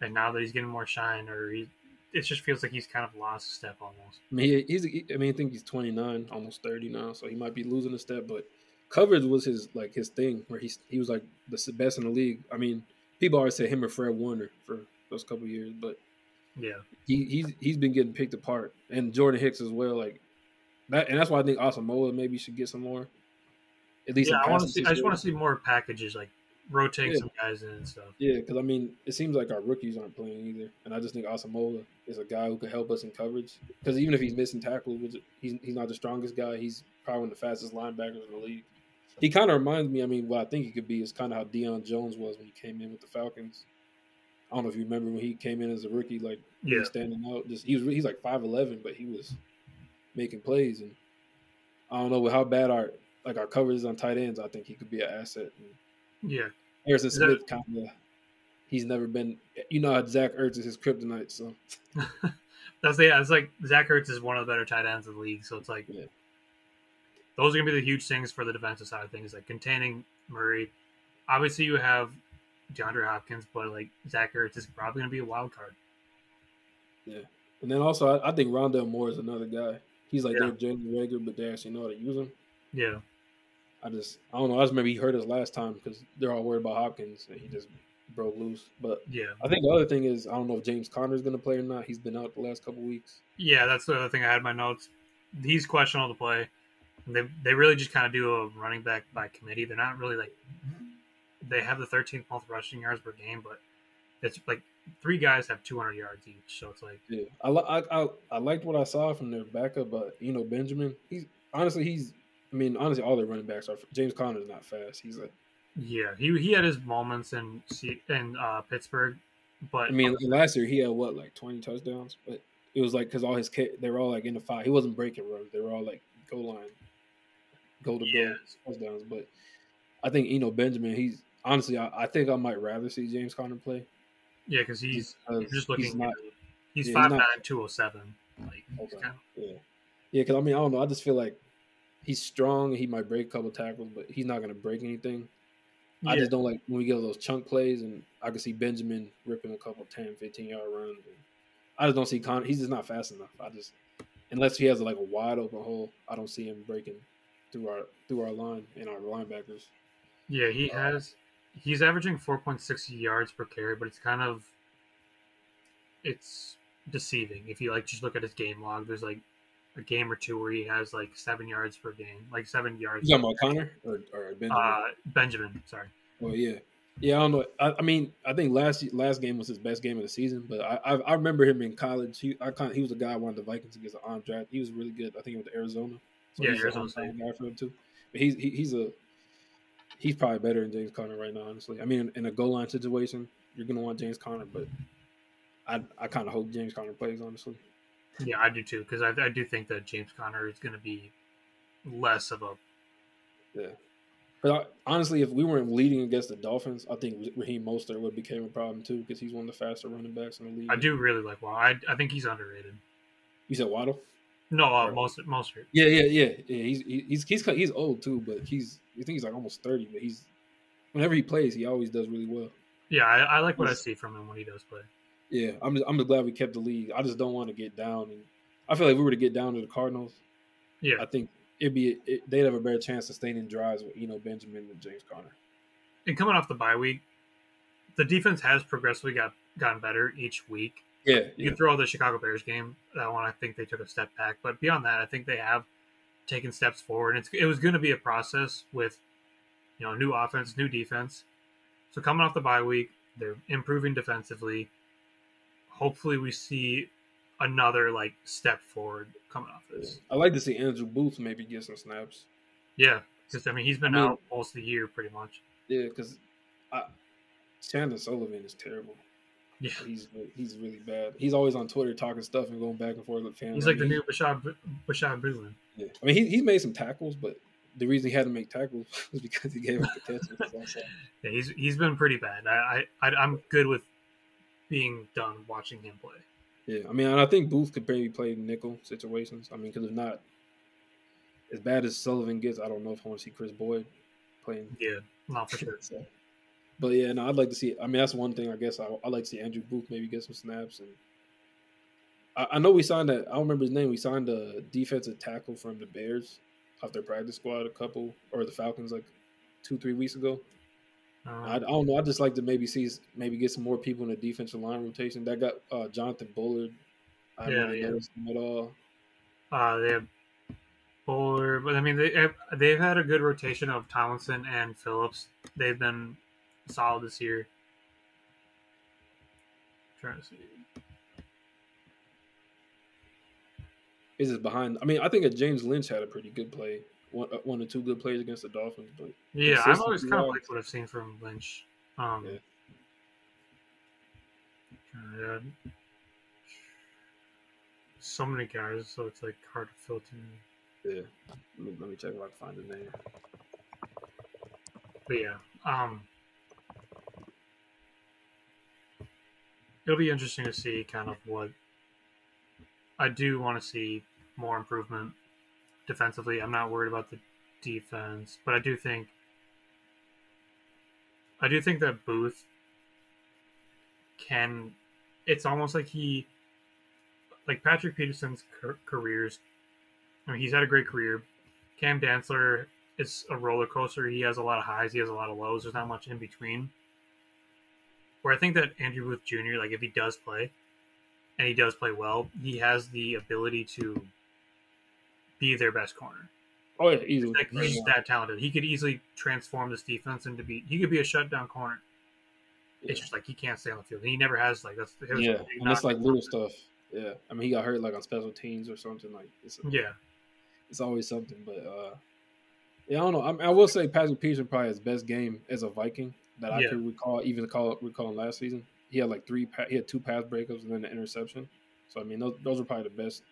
S1: And now that he's getting more shine, or he, it just feels like he's kind of lost a step almost.
S2: I mean, he, he's I mean I think he's 29, almost 30 now, so he might be losing a step. But coverage was his like his thing, where he's he was like the best in the league. I mean, people always say him or Fred Warner for those couple years, but
S1: Yeah,
S2: he he's he's been getting picked apart, and Jordan Hicks as well. Like that, and that's why I think Asamoah maybe should get some more. At least,
S1: yeah. I want to see. I just want to see more packages, like rotate
S2: Yeah.
S1: some guys in and stuff.
S2: Yeah, because I mean, it seems like our rookies aren't playing either, and I just think Asamoah is a guy who could help us in coverage. Because even if he's missing tackles, he's he's not the strongest guy, he's probably one of the fastest linebackers in the league. He kind of reminds me. I mean, what I think he could be is kind of how Deion Jones was when he came in with the Falcons. I don't know if you remember when he came in as a rookie, like
S1: Yeah.
S2: standing out. Just he was he's like five eleven, but he was making plays, and I don't know with how bad our like our coverage is on tight ends. I think he could be an asset. And
S1: Yeah,
S2: Harrison
S1: Is that-
S2: Smith kind of he's never been. You know how Zach Ertz is his kryptonite, so
S1: that's the. Yeah, it's like Zach Ertz is one of the better tight ends in the league, so it's like
S2: Yeah.
S1: Those are gonna be the huge things for the defensive side of things, like containing Murray. Obviously, you have DeAndre Hopkins, but like Zach Ertz is probably gonna be a wild card.
S2: Yeah, and then also, I, I think Rondale Moore is another guy. He's like
S1: Yeah.
S2: their Jalen Reagor, but they actually know how to use him.
S1: Yeah,
S2: I just, I don't know. I just remember he hurt us last time because they're all worried about Hopkins, and he just broke loose. But
S1: yeah,
S2: I think the other thing is, I don't know if James Conner is going to play or not. He's been out the last couple weeks.
S1: yeah. That's the other thing I had in my notes. He's questionable to play. They they really just kind of do a running back by committee. They're not really like they have the 13th most rushing yards per game, but it's like three guys have 200 yards each. So it's like
S2: Yeah, I, I, I, I liked what I saw from their backup, but you know Benjamin, he's honestly he's. I mean, honestly, all their running backs are. James Conner's not fast. He's like.
S1: Yeah, he he had his moments in in uh, Pittsburgh, but
S2: I mean, last year he had what like twenty touchdowns, but it was like because all his ki- they were all like in the five. He wasn't breaking runs; they were all like goal line, goal to
S1: Yeah.
S2: goal touchdowns. But I think Eno Benjamin. He's honestly, I, I think I might rather see James Conner play.
S1: yeah, because he's you're just looking.
S2: He's not,
S1: he's
S2: yeah, he's not-
S1: nine, two oh seven. Like he's
S2: Okay.
S1: kind of,
S2: yeah, yeah. Because I mean, I don't know. I just feel like he's strong. And he might break a couple tackles, but he's not going to break anything. I just don't like when we get those chunk plays, and I can see Benjamin ripping a couple 10, 15 yard runs. I just don't see Conner. He's just not fast enough. I just unless he has like a wide open hole, I don't see him breaking through our through our line and our linebackers.
S1: yeah, he has. He's averaging four point six yards per carry, but it's kind of it's deceiving if you like just look at his game log. There's like a game or two where he has like seven yards per game, like seven yards.
S2: You talking about Conner or, or Benjamin?
S1: Uh, Benjamin, sorry.
S2: oh yeah, yeah. I don't know. I, I mean, I think last last game was his best game of the season. But I I, I remember him in college. He I kind he was a guy I wanted the Vikings against the on draft. He was really good. I think he went to Arizona.
S1: Yeah,
S2: he's
S1: Arizona
S2: an
S1: State.
S2: on-time guy for him too. But he's he, he's a he's probably better than James Conner right now. Honestly, I mean, in, in a goal line situation, you're gonna want James Conner, but I I kind of hope James Conner plays. Honestly,
S1: Yeah, I do too because I, I do think that James Conner is going to be less of a
S2: yeah. But I, honestly, if we weren't leading against the Dolphins, I think Raheem Mostert would became a problem too because he's one of the faster running backs in the league.
S1: I do really like Waddle. I, I think he's underrated.
S2: You said Waddle?
S1: No, uh,
S2: Or-
S1: most Mostert.
S2: Yeah, yeah, yeah, yeah. He's he's he's he's old too, but he's I think he's like almost thirty. But he's whenever he plays, he always does really well.
S1: Yeah, I, I like what I see from him when he does play.
S2: Yeah, I'm just, I'm just glad we kept the lead. I just don't want to get down, and I feel like if we were to get down to the Cardinals,
S1: Yeah,
S2: I think it'd be it, they'd have a better chance of staying in drives with Eno Benjamin and James Conner.
S1: and coming off the bye week, the defense has progressively got gotten better each week.
S2: Yeah,
S1: You
S2: yeah,
S1: can throw the Chicago Bears game. That one, I think they took a step back, but beyond that, I think they have taken steps forward. It's it was going to be a process with you know new offense, new defense. So coming off the bye week, they're improving defensively. Hopefully, we see another like step forward coming off this.
S2: I like to see Andrew Booth maybe get some snaps.
S1: Yeah, because I mean he's been
S2: I mean-
S1: out most of the year pretty much.
S2: Yeah, because Chandon Sullivan is terrible.
S1: Yeah,
S2: He's he's really bad. He's always on Twitter talking stuff and going back and forth with fans.
S1: he's like the new Bashaud Bashaud Breeland.
S2: Yeah. I mean, he he's made some tackles, but the reason he had to make tackles was because he gave up the catches.
S1: Yeah, he's he's been pretty bad. I, I I'm good with being done watching him play.
S2: Yeah, I mean, and I think Booth could maybe play nickel situations. I mean, because if not, as bad as Sullivan gets, I don't know if I want to see Kris Boyd playing.
S1: Yeah, not for sure.
S2: So, but yeah, no, I'd like to see. I mean, that's one thing. I guess I would like to see Andrew Booth maybe get some snaps. And I, I know we signed that. I don't remember his name. We signed a defensive tackle from the Bears off their practice squad a couple or the Falcons like two three weeks ago. I, I
S1: Um,
S2: don't know. I just like to maybe see maybe get some more people in the defensive line rotation. That got uh, Jonathan Bullard. I
S1: Yeah, yeah.
S2: noticed him at all.
S1: uh, they have Bowler, but I mean they have, they've had a good rotation of Tomlinson and Phillips. They've been solid this year. trying to see.
S2: Is it behind? I mean, I think James Lynch had a pretty good play. One, uh, one or two good plays against the Dolphins, but
S1: Yeah, I've always kind of liked what I've seen from Lynch. Um,
S2: Yeah.
S1: uh, so many guys, so it's like hard to filter.
S2: yeah. Let me, let me check if I can find his name.
S1: But yeah, um, it'll be interesting to see kind of what I do want to see more improvement defensively. I'm not worried about the defense, but I do think I do think that Booth can. It's almost like he, like Patrick Peterson's car- careers. I mean, he's had a great career. Cam Dantzler is a roller coaster. He has a lot of highs, he has a lot of lows. There's not much in between. Where I think that Andrew Booth Jr., like if he does play, and he does play well, he has the ability to be their best corner.
S2: Oh yeah, easily.
S1: Like he's that talented. He could easily transform this defense into be. He could be a shutdown corner. It's just like he can't stay on the field. And He never has like that's his
S2: yeah,
S1: big
S2: and it's like little stuff. Yeah, I mean, he got hurt like on special teams or something. Like it's
S1: Yeah,
S2: it's always something. But uh yeah, I don't know. I, mean, I will say Patrick Peterson probably his best game as a Viking that I
S1: Yeah.
S2: could recall, even call recalling last season. He had like three. He had two pass breakups and then an interception. So I mean, those those are probably the best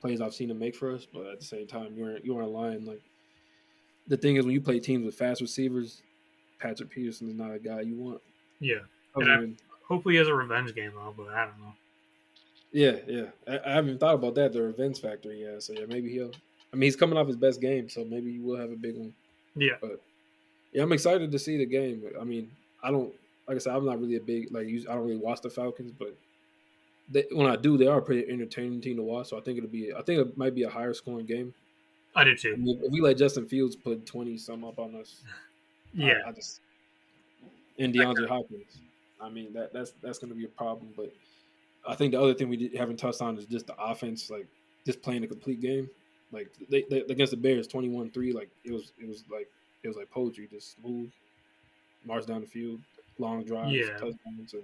S2: plays I've seen him make for us. But at the same time, you weren't you weren't lying. Like the thing is, when you play teams with fast receivers, Patrick Peterson is not a guy you want.
S1: yeah. And I-
S2: than-
S1: Hopefully, he has a revenge game though. But I don't know.
S2: Yeah, yeah. I, I haven't thought about that. The revenge factor. Yeah. So yeah, maybe he'll. I mean, he's coming off his best game, so maybe he will have a big one.
S1: Yeah,
S2: Yeah, I'm excited to see the game. I mean, I don't like I said, I'm not really a big like I don't really watch the Falcons, but they, when I do, they are a pretty entertaining team to watch. So I think it'll be. I think it might be a higher scoring game.
S1: I do
S2: I
S1: too.
S2: mean, if we let Justin Fields put twenty some up on us,
S1: Yeah,
S2: I, just and DeAndre Hopkins. I mean that that's that's going to be a problem. But I think the other thing we haven't touched on is just the offense, like just playing a complete game. Like they, they against the Bears, twenty one three. Like it was it was like it was like poetry, just smooth, march down the field, long drives,
S1: Yeah.
S2: touchdowns, and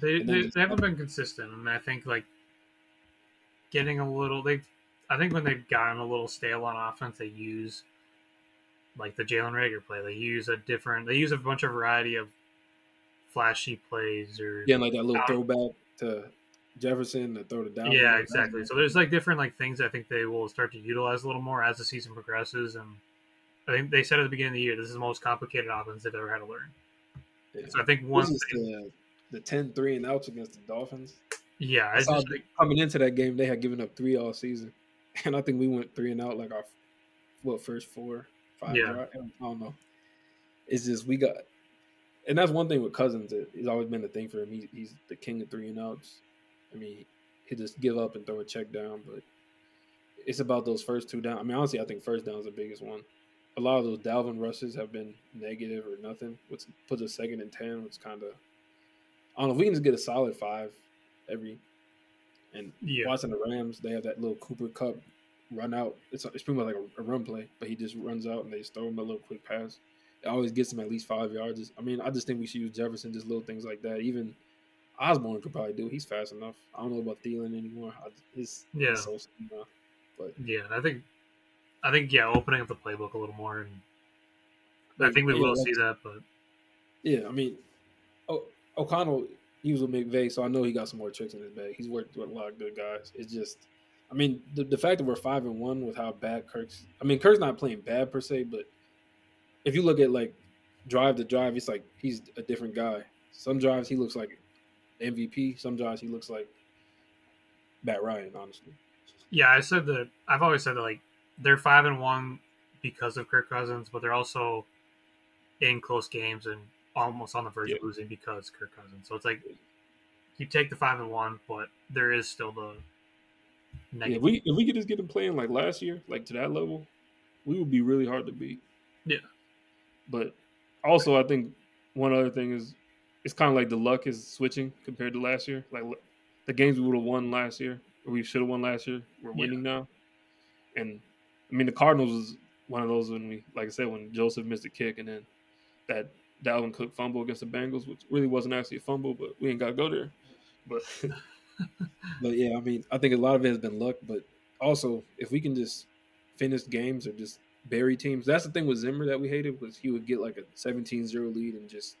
S1: they
S2: and
S1: they,
S2: just-
S1: they haven't been consistent, and I think like getting a little. They, I think when they've gotten a little stale on offense, they use like the Jalen Reagor play. They use a different. They use a bunch of variety of flashy plays or
S2: again like that little
S1: Um,
S2: throwback to Jefferson to throw the down.
S1: yeah, exactly. So there's like different like things I think they will start to utilize a little more as the season progresses, and I think they said at the beginning of the year this is the most complicated offense they've ever had to learn.
S2: Yeah.
S1: So I think
S2: This
S1: once,
S2: is
S1: they,
S2: the the 10 3 and outs against the Dolphins.
S1: yeah,
S2: I saw
S1: just
S2: coming into that game, they had given up three all season. and I think we went three and out like our what first four, five.
S1: Yeah.
S2: I don't know. It's just we got, and that's one thing with Cousins. It, it's always been the thing for him. He, he's the king of three and outs. I mean, he just give up and throw a check down, but it's about those first two down. I mean, honestly, I think first down is the biggest one. A lot of those Dalvin rushes have been negative or nothing, which puts us second and ten, which kind of I don't know. If we can just get a solid five every, and
S1: Yeah.
S2: watching the Rams, they have that little Cooper Kupp run out. It's it's pretty much like a, a run play, but he just runs out and they just throw him a little quick pass. It always gets him at least five yards. I mean, I just think we should use Jefferson, just little things like that. Even Osborn could probably do. it. He's fast enough. I don't know about Thielen anymore. I, his
S1: Yeah.
S2: so. But
S1: Yeah, I think, I think yeah, opening up the playbook a little more, and I mm, think we
S2: yeah,
S1: will see that. But
S2: Yeah, I mean, o- O'Connell, he was with McVay, so I know he got some more tricks in his bag. He's worked with a lot of good guys. It's just, I mean, the, the fact that we're five and one with how bad Kirk's, I mean, Kirk's not playing bad per se, but if you look at like drive to drive, it's like he's a different guy. Some drives he looks like MVP. Some drives he looks like Matt Ryan, honestly.
S1: yeah, I said that I've always said that like they're five and one because of Kirk Cousins, but they're also in close games and almost on the verge of losing because Kirk Cousins. So it's like you take the five and one, but there is still the
S2: Yeah,
S1: negative.
S2: if we if we could just get him playing like last year, like to that level, we would be really hard to beat.
S1: Yeah.
S2: But also, I think one other thing is it's kind of like the luck is switching compared to last year. Like the games we would have won last year, or we should have won last year, we're
S1: Yeah.
S2: winning now. And I mean, the Cardinals was one of those when we, like I said, when Joseph missed a kick, and then that Dalvin Cook fumble against the Bengals, which really wasn't actually a fumble, but we ain't got to go there. But but yeah, I mean, I think a lot of it has been luck, but also if we can just finish games or just bury teams, that's the thing with Zimmer that we hated was he would get like a 17-0 lead and just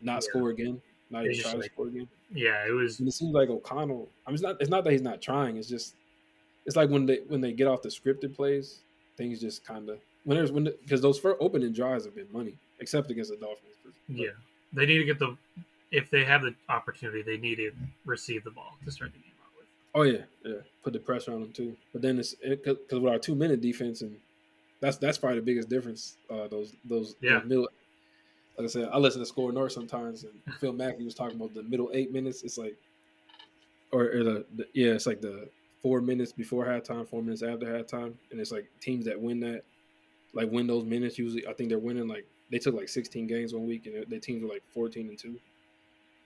S2: not
S1: Yeah.
S2: score again, not even
S1: just
S2: try
S1: like-
S2: to score again.
S1: yeah, it was.
S2: And it seems like O'Connell. I mean, it's not. It's not that he's not trying. It's just. It's like when they when they get off the scripted plays, things just kind of when there's when because those first opening drives have been money, except against the Dolphins. But-
S1: Yeah, they need to get the if they have the opportunity, they need to receive the ball to start the game out with.
S2: Oh yeah, yeah. Put the pressure on them too. But then it's because with our two minute defense and that's that's probably the biggest difference. Uh, those those
S1: Yeah.
S2: those middle. Like I said, I listen to SKOR North sometimes, and Phil Mackey was talking about the middle eight minutes. It's like, or, or the, the yeah, it's like the four minutes before halftime, four minutes after halftime, and it's like teams that win that, like win those minutes. Usually, I think they're winning like they took like 16 games one week, and their teams were like 14 and two.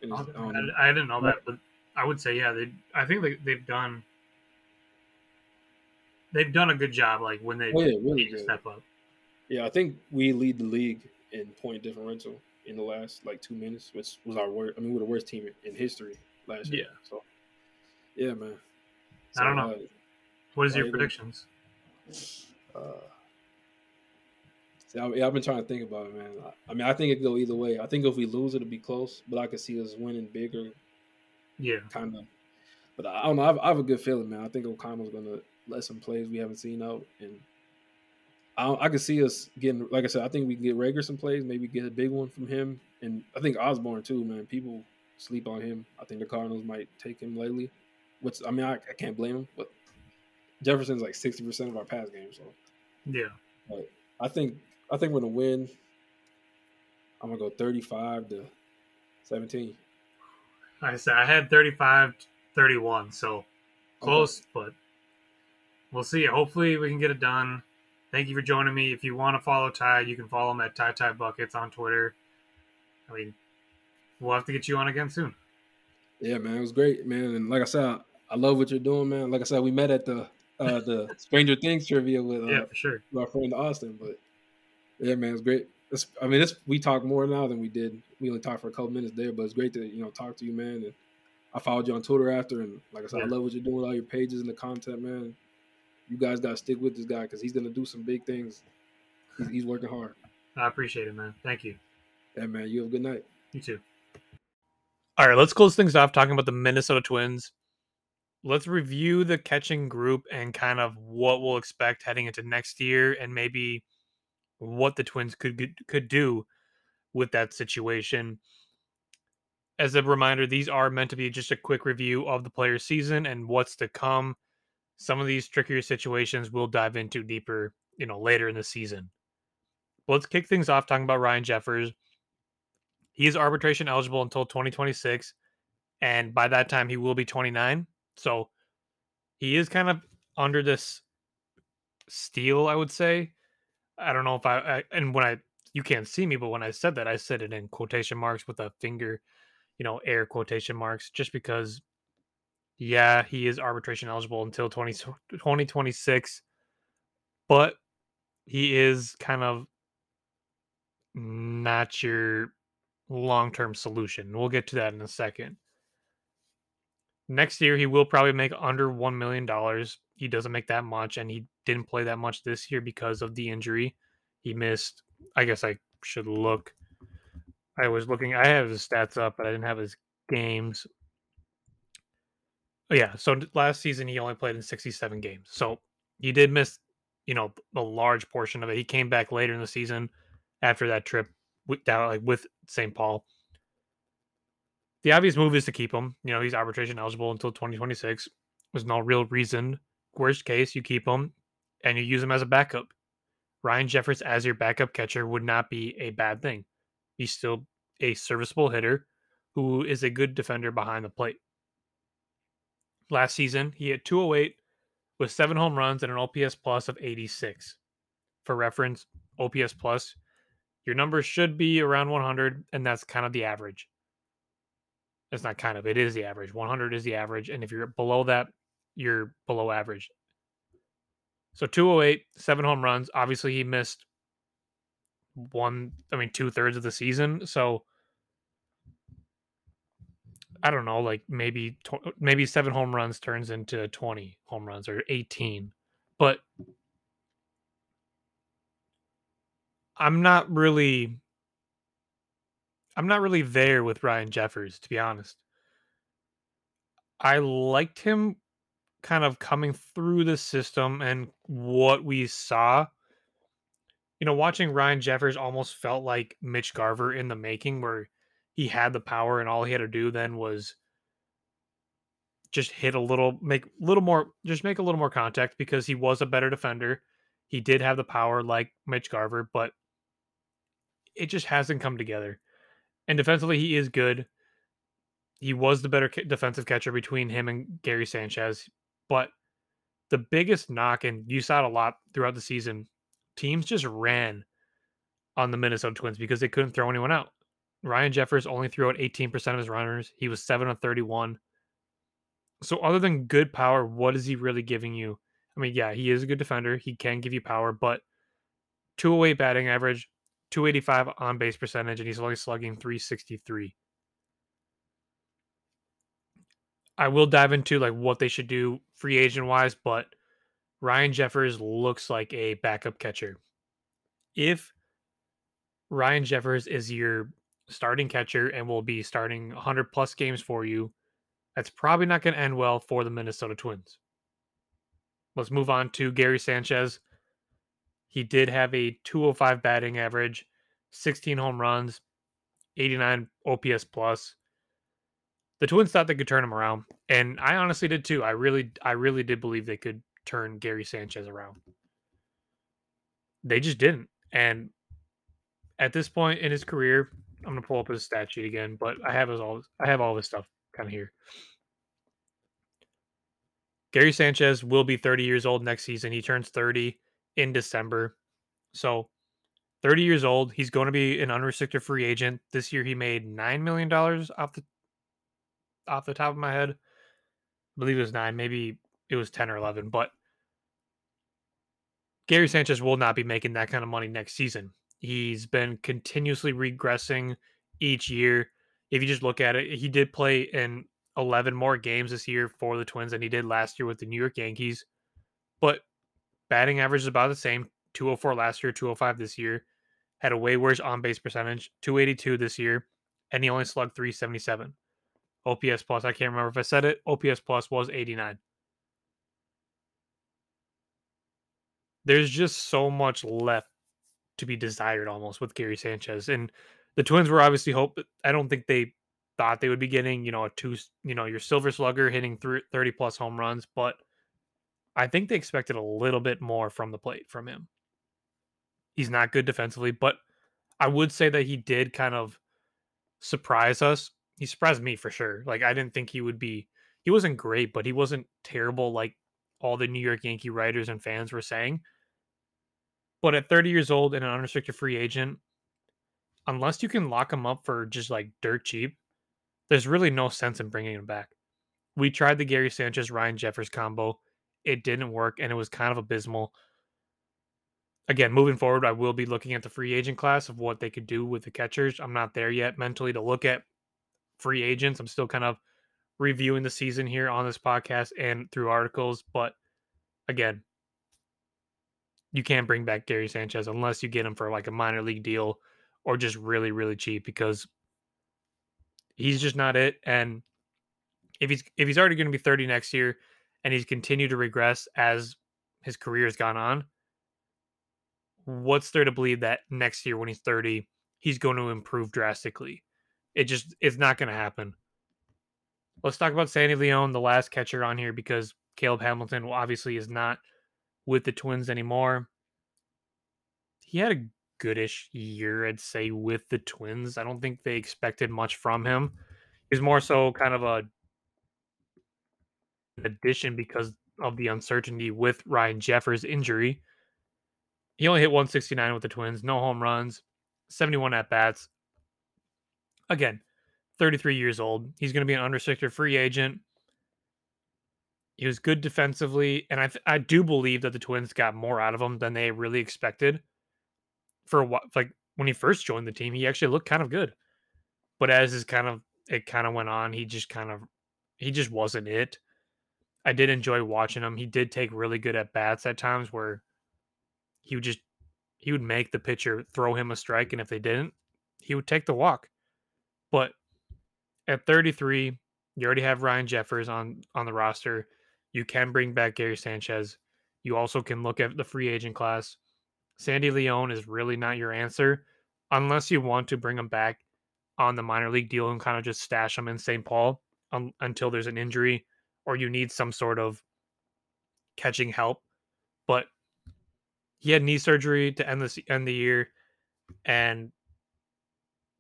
S2: And it's, I. Um,
S1: I, didn't know that, but I would say yeah. They, I think they, they've done they've done a good job. Like when they
S2: Oh, yeah, really
S1: need to step up.
S2: Yeah, I think we lead the league in point differential in the last like two minutes, which was our worst. I mean, we're the worst team in history last year.
S1: Yeah.
S2: So, yeah, man.
S1: I don't know. What is
S2: Are
S1: your
S2: you gonna-
S1: predictions?
S2: Uh, uh, see, I, yeah, I've been trying to think about it, man. I, I mean, I think it could go either way. I think if we lose, it'll be close, but I could see us winning bigger,
S1: Yeah,
S2: kind of. But I don't know. I have, I have a good feeling, man. I think O'Connell's going to let some plays we haven't seen out, and I, I could see us getting. Like I said, I think we can get Reagor some plays, maybe get a big one from him, and I think Osborn too, man. People sleep on him. I think the Cardinals might take him lately, which I mean, I, I can't blame him, but Jefferson's like sixty percent of our pass game, so
S1: yeah.
S2: But I think I think we're gonna win. I'm gonna go thirty-five to seventeen.
S1: Like I said I had 35 31, so close, but we'll see. Hopefully, we can get it done. Thank you for joining me. If you want to follow Ty, you can follow him at Ty Ty Buckets on Twitter. I mean, we'll have to get you on again soon.
S2: Yeah, man, it was great, man. And like I said, I, love what you're doing, man. Like I said, we met at the uh, the Stranger Things trivia with, uh,
S1: Yeah, for sure.
S2: with our friend Austin, but yeah, man, it's great. It's, I mean, it's we talk more now than we did. We only talked for a couple minutes there, but it's great to you know talk to you, man. And I followed you on Twitter after, and like I said, I love what you're doing with all your pages and the content, man. You guys got to stick with this guy because he's gonna do some big things. He's, he's working hard.
S1: I appreciate it, man. Thank you.
S2: Yeah, man. You have a good night.
S1: You too. All right, let's close things off talking about the Minnesota Twins. Let's review the catching group and kind of what we'll expect heading into next year and maybe what the Twins could could do with that situation. As a reminder, these are meant to be just a quick review of the player season and what's to come. some of these trickier situations we'll dive into deeper, you know, later in the season. But let's kick things off talking about Ryan Jeffers. He is arbitration eligible until 2026, and by that time he will be 29. So he is kind of under this steal, I would say. I don't know if I, I and when I you can't see me, but when I said that, I said it in quotation marks with a finger, you know, air quotation marks, just because, yeah, he is arbitration eligible until 20, 2026, but he is kind of not your long term solution. We'll get to that in a second. Next year, he will probably make under $1 million. He doesn't make that much, and he didn't play that much this year because of the injury. He missed, I guess I should look. I was looking, I have his stats up, but I didn't have his games. Oh, yeah, so last season he only played in 67 games. So he did miss, you know, a large portion of it. He came back later in the season after that trip with, like with St. Paul. The obvious move is to keep him. You know, he's arbitration eligible until 2026. There's no real reason. Worst case, you keep him and you use him as a backup. Ryan Jeffers as your backup catcher would not be a bad thing. He's still a serviceable hitter who is a good defender behind the plate. Last season, he had 208 with seven home runs and an OPS plus of 86. For reference, OPS plus, your numbers should be around 100, and that's kind of the average. It's not kind of, it is the average. 100 is the average. And if you're below that, you're below average. So 208, seven home runs. Obviously, he missed one, I mean, two thirds of the season. So I don't know, like maybe maybe seven home runs turns into 20 home runs or 18. But I'm not really I'm not really there with Ryan Jeffers, to be honest. I liked him kind of coming through the system and what we saw, you know, watching Ryan Jeffers almost felt like Mitch Garver in the making, where he had the power and all he had to do then was just hit a little, make a little more, just make a little more contact because he was a better defender. He did have the power like Mitch Garver, but it just hasn't come together. And defensively, he is good. He was the better defensive catcher between him and Gary Sanchez. But the biggest knock, and you saw it a lot throughout the season, teams just ran on the Minnesota Twins because they couldn't throw anyone out. Ryan Jeffers only threw out 18% of his runners. He was 7 of 31. So other than good power, what is he really giving you? I mean, yeah, he is a good defender. He can give you power, but 208 batting average, 285 on base percentage, and he's only slugging 363. I will dive into like what they should do free agent wise, but Ryan Jeffers looks like a backup catcher. If Ryan Jeffers is your starting catcher and will be starting 100 plus games for you, that's probably not going to end well for the Minnesota Twins. Let's move on to Gary Sanchez. He did have a 205 batting average, 16 home runs, 89 OPS plus the Twins thought they could turn him around, and I honestly did too. I really, I really did believe they could turn Gary Sanchez around. They just didn't, and at this point in his career, I'm gonna pull up his stat sheet again, but I have his all, I have all this stuff kind of here. Gary Sanchez will be 30 years old next season. He turns 30 in December, so 30 years old. He's going to be an unrestricted free agent. This year, he made nine million dollars off the off the top of my head. I believe it was nine, maybe it was 10 or 11, but Gary Sanchez will not be making that kind of money next season. He's been continuously regressing each year. If you just look at it, he did play in 11 more games this year for the Twins than he did last year with the New York Yankees. But batting average is about the same 204 last year, 205 this year. Had a way worse on base percentage, 282 this year, and he only slugged 377. OPS plus. I can't remember if I said it. OPS plus was 89. There's just so much left to be desired almost with Gary Sanchez. And the Twins were obviously hope I don't think they thought they would be getting, you know, a two, you know, your silver slugger hitting 30 plus home runs, but I think they expected a little bit more from the plate from him. He's not good defensively, but I would say that he did kind of surprise us. He surprised me for sure. Like I didn't think he would be he wasn't great, but he wasn't terrible like all the New York Yankee writers and fans were saying. But at 30 years old and an unrestricted free agent, unless you can lock him up for just like dirt cheap, there's really no sense in bringing him back. We tried the Gary Sanchez Ryan Jeffers combo. It didn't work and it was kind of abysmal. Again, moving forward, I will be looking at the free agent class of what they could do with the catchers. I'm not there yet mentally to look at free agents. I'm still kind of reviewing the season here on this podcast and through articles. But again, you can't bring back Gary Sanchez unless you get him for like a minor league deal or just really, really cheap because he's just not it. And if he's if he's already going to be 30 next year and he's continued to regress as his career has gone on, what's there to believe that next year when he's 30, he's going to improve drastically? It just it's not going to happen. Let's talk about Sandy Leon, the last catcher on here, because Caleb Hamilton obviously is not with the Twins anymore. He had a goodish year, I'd say, with the Twins. I don't think they expected much from him. He's more so kind of a addition because of the uncertainty with Ryan Jeffers' injury. He only hit 169 with the Twins, no home runs, 71 at bats. Again, 33 years old. He's going to be an unrestricted free agent. He was good defensively, and I th- I do believe that the Twins got more out of him than they really expected. For what, like when he first joined the team, he actually looked kind of good, but as his kind of it kind of went on, he just kind of he just wasn't it. I did enjoy watching him. He did take really good at bats at times where he would just he would make the pitcher throw him a strike, and if they didn't, he would take the walk. But at 33, you already have Ryan Jeffers on on the roster. You can bring back Gary Sanchez. You also can look at the free agent class. Sandy Leon is really not your answer unless you want to bring him back on the minor league deal and kind of just stash him in St. Paul um, until there's an injury or you need some sort of catching help. But he had knee surgery to end the end the year, and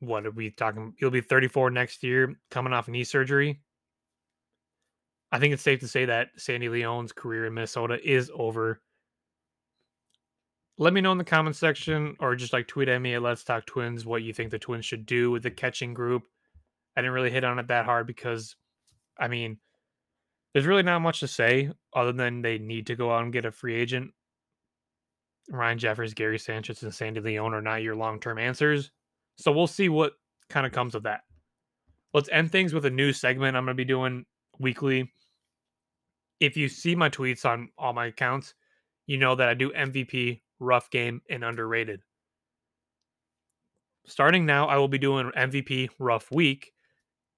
S1: what are we talking? He'll be 34 next year, coming off knee surgery. I think it's safe to say that Sandy Leon's career in Minnesota is over. Let me know in the comments section or just like tweet at me at Let's Talk Twins what you think the Twins should do with the catching group. I didn't really hit on it that hard because, I mean, there's really not much to say other than they need to go out and get a free agent. Ryan Jeffers, Gary Sanchez, and Sandy Leon are not your long term answers. So we'll see what kind of comes of that. Let's end things with a new segment I'm going to be doing weekly. If you see my tweets on all my accounts, you know that I do MVP, rough game, and underrated. Starting now, I will be doing MVP, rough week,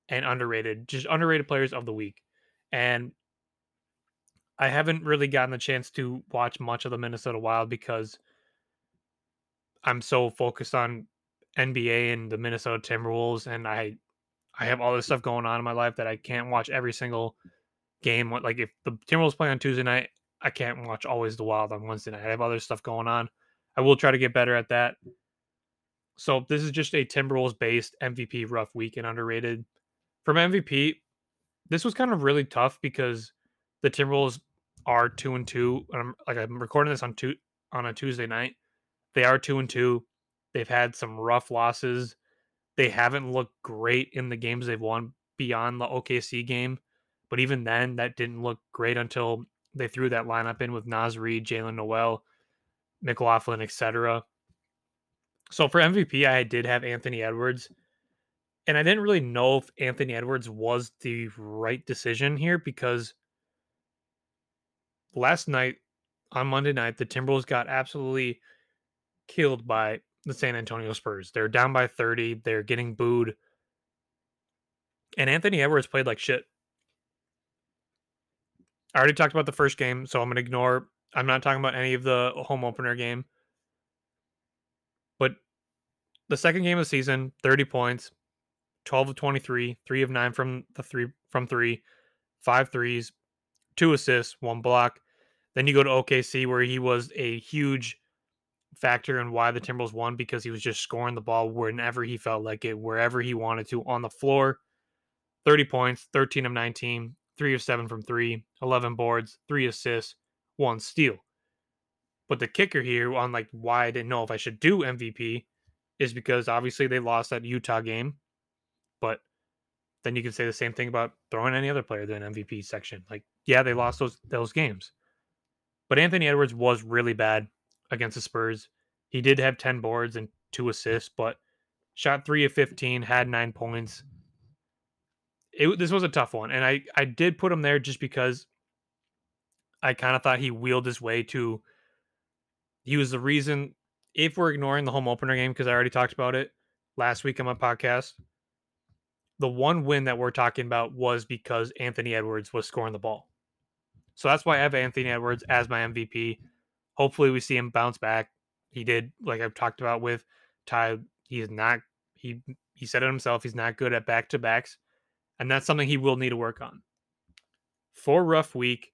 S1: and underrated, just underrated players of the week. And I haven't really gotten the chance to watch much of the Minnesota Wild because I'm so focused on NBA and the Minnesota Timberwolves, and I I have all this stuff going on in my life that I can't watch every single game. Like if the Timberwolves play on Tuesday night, I can't watch always the Wild on Wednesday night. I have other stuff going on. I will try to get better at that. So this is just a Timberwolves based MVP rough week and underrated. From MVP, this was kind of really tough because the Timberwolves are two and two. And I'm like I'm recording this on two on a Tuesday night. They are two and two. They've had some rough losses. They haven't looked great in the games they've won beyond the OKC game. But even then, that didn't look great until they threw that lineup in with Naz Reid, Jaylen Nowell, McLaughlin, etc. So for MVP, I did have Anthony Edwards. And I didn't really know if Anthony Edwards was the right decision here because last night on Monday night, the Timberwolves got absolutely killed by the San Antonio Spurs. They're down by 30. They're getting booed. And Anthony Edwards played like shit. I already talked about the first game, so I'm going to ignore. I'm not talking about any of the home opener game. But the second game of the season, 30 points, 12 of 23, 3 of 9 from the 3 from 3, 5 threes, 2 assists, 1 block. Then you go to OKC where he was a huge factor in why the Timberwolves won because he was just scoring the ball whenever he felt like it, wherever he wanted to on the floor. 30 points, 13 of 19, 3 of 7 from 3, 11 boards, 3 assists, 1 steal. But the kicker here on like why I didn't know if I should do MVP is because obviously they lost that Utah game, but then you can say the same thing about throwing any other player than MVP section. Like, yeah, they lost those those games. But Anthony Edwards was really bad against the Spurs. He did have 10 boards and two assists, but shot 3 of 15, had 9 points. It, this was a tough one, and I I did put him there just because I kind of thought he wheeled his way to he was the reason if we're ignoring the home opener game because I already talked about it last week on my podcast. The one win that we're talking about was because Anthony Edwards was scoring the ball. So that's why I have Anthony Edwards as my MVP. Hopefully, we see him bounce back. He did, like I've talked about with Ty. He is not. He he said it himself. He's not good at back to backs, and that's something he will need to work on. For rough week.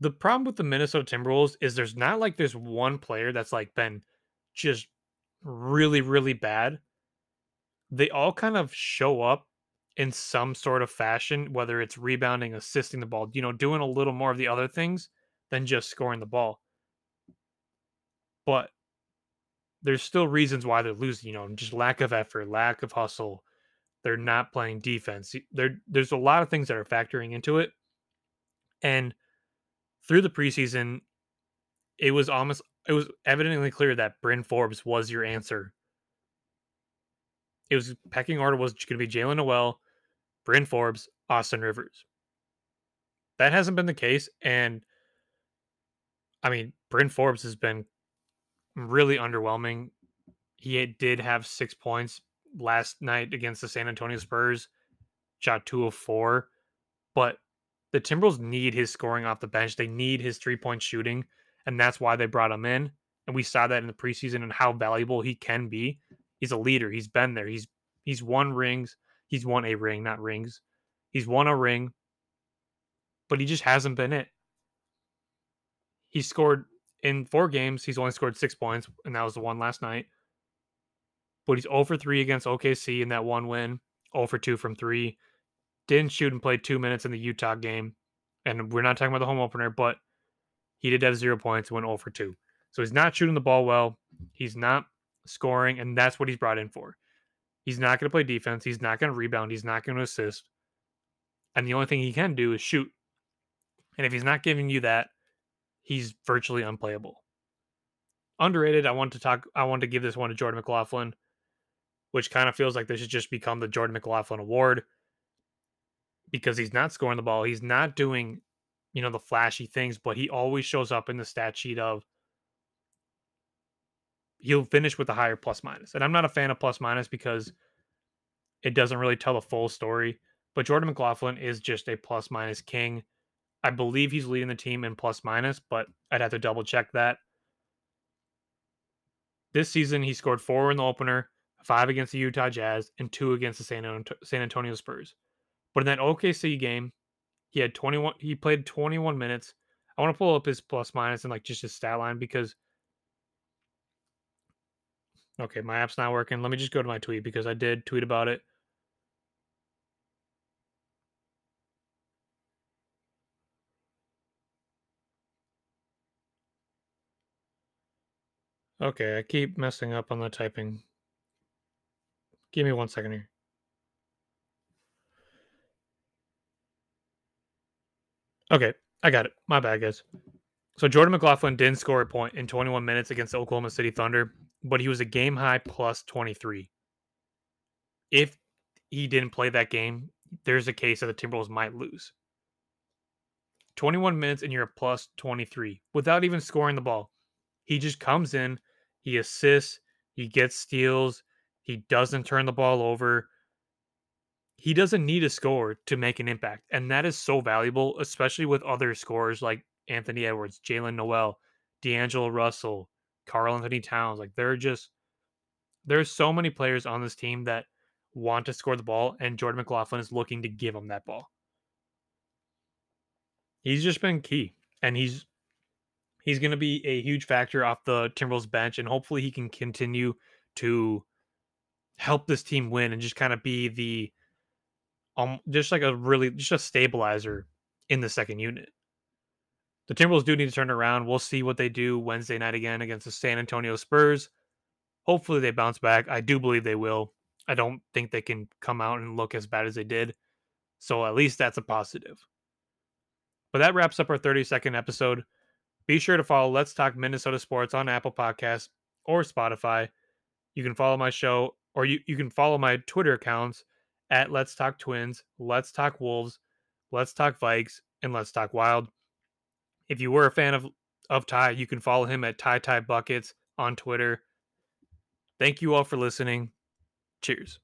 S1: The problem with the Minnesota Timberwolves is there's not like there's one player that's like been just really really bad. They all kind of show up in some sort of fashion, whether it's rebounding, assisting the ball, you know, doing a little more of the other things than just scoring the ball. But there's still reasons why they're losing, you know, just lack of effort, lack of hustle. They're not playing defense. There, there's a lot of things that are factoring into it. And through the preseason, it was almost it was evidently clear that Bryn Forbes was your answer. It was pecking order was going to be Jaylen Nowell, Bryn Forbes, Austin Rivers. That hasn't been the case, and I mean, Bryn Forbes has been really underwhelming. He did have six points last night against the San Antonio Spurs, shot two of four, but the Timberwolves need his scoring off the bench. They need his three point shooting, and that's why they brought him in. And we saw that in the preseason and how valuable he can be. He's a leader. He's been there. He's he's won rings. He's won a ring, not rings. He's won a ring, but he just hasn't been it. He scored in four games. He's only scored six points, and that was the one last night. But he's 0 for 3 against OKC in that one win, 0 for 2 from three. Didn't shoot and play two minutes in the Utah game. And we're not talking about the home opener, but he did have zero points, went 0 for 2. So he's not shooting the ball well. He's not scoring, and that's what he's brought in for. He's not going to play defense. He's not going to rebound. He's not going to assist. And the only thing he can do is shoot. And if he's not giving you that, he's virtually unplayable. Underrated. I want to talk. I want to give this one to Jordan McLaughlin, which kind of feels like this has just become the Jordan McLaughlin Award because he's not scoring the ball. He's not doing, you know, the flashy things, but he always shows up in the stat sheet of he'll finish with a higher plus minus. And I'm not a fan of plus minus because it doesn't really tell the full story. But Jordan McLaughlin is just a plus minus king. I believe he's leading the team in plus minus, but I'd have to double check that. This season, he scored four in the opener, five against the Utah Jazz, and two against the San, San Antonio Spurs. But in that OKC game, he had 21. He played 21 minutes. I want to pull up his plus minus and like just his stat line because. Okay, my app's not working. Let me just go to my tweet because I did tweet about it. Okay, I keep messing up on the typing. Give me one second here. Okay, I got it. My bad, guys. So Jordan McLaughlin didn't score a point in 21 minutes against the Oklahoma City Thunder, but he was a game high plus 23. If he didn't play that game, there's a case that the Timberwolves might lose. 21 minutes and you're a plus 23 without even scoring the ball. He just comes in, he assists, he gets steals, he doesn't turn the ball over. He doesn't need a score to make an impact. And that is so valuable, especially with other scorers like Anthony Edwards, Jaylen Nowell, D'Angelo Russell, Karl-Anthony Towns. Like they're just there's so many players on this team that want to score the ball, and Jordan McLaughlin is looking to give them that ball. he's just been key, and he's he's going to be a huge factor off the Timberwolves bench, and hopefully he can continue to help this team win and just kind of be the um just like a really just a stabilizer in the second unit. The Timberwolves do need to turn around. We'll see what they do Wednesday night again against the San Antonio Spurs. Hopefully they bounce back. I do believe they will. I don't think they can come out and look as bad as they did. So at least that's a positive. But that wraps up our 30 second episode. Be sure to follow Let's Talk Minnesota Sports on Apple Podcasts or Spotify. You can follow my show or you, you can follow my Twitter accounts at Let's Talk Twins, Let's Talk Wolves, Let's Talk Vikes, and Let's Talk Wild. If you were a fan of, of Ty, you can follow him at Ty Ty Buckets on Twitter. Thank you all for listening. Cheers.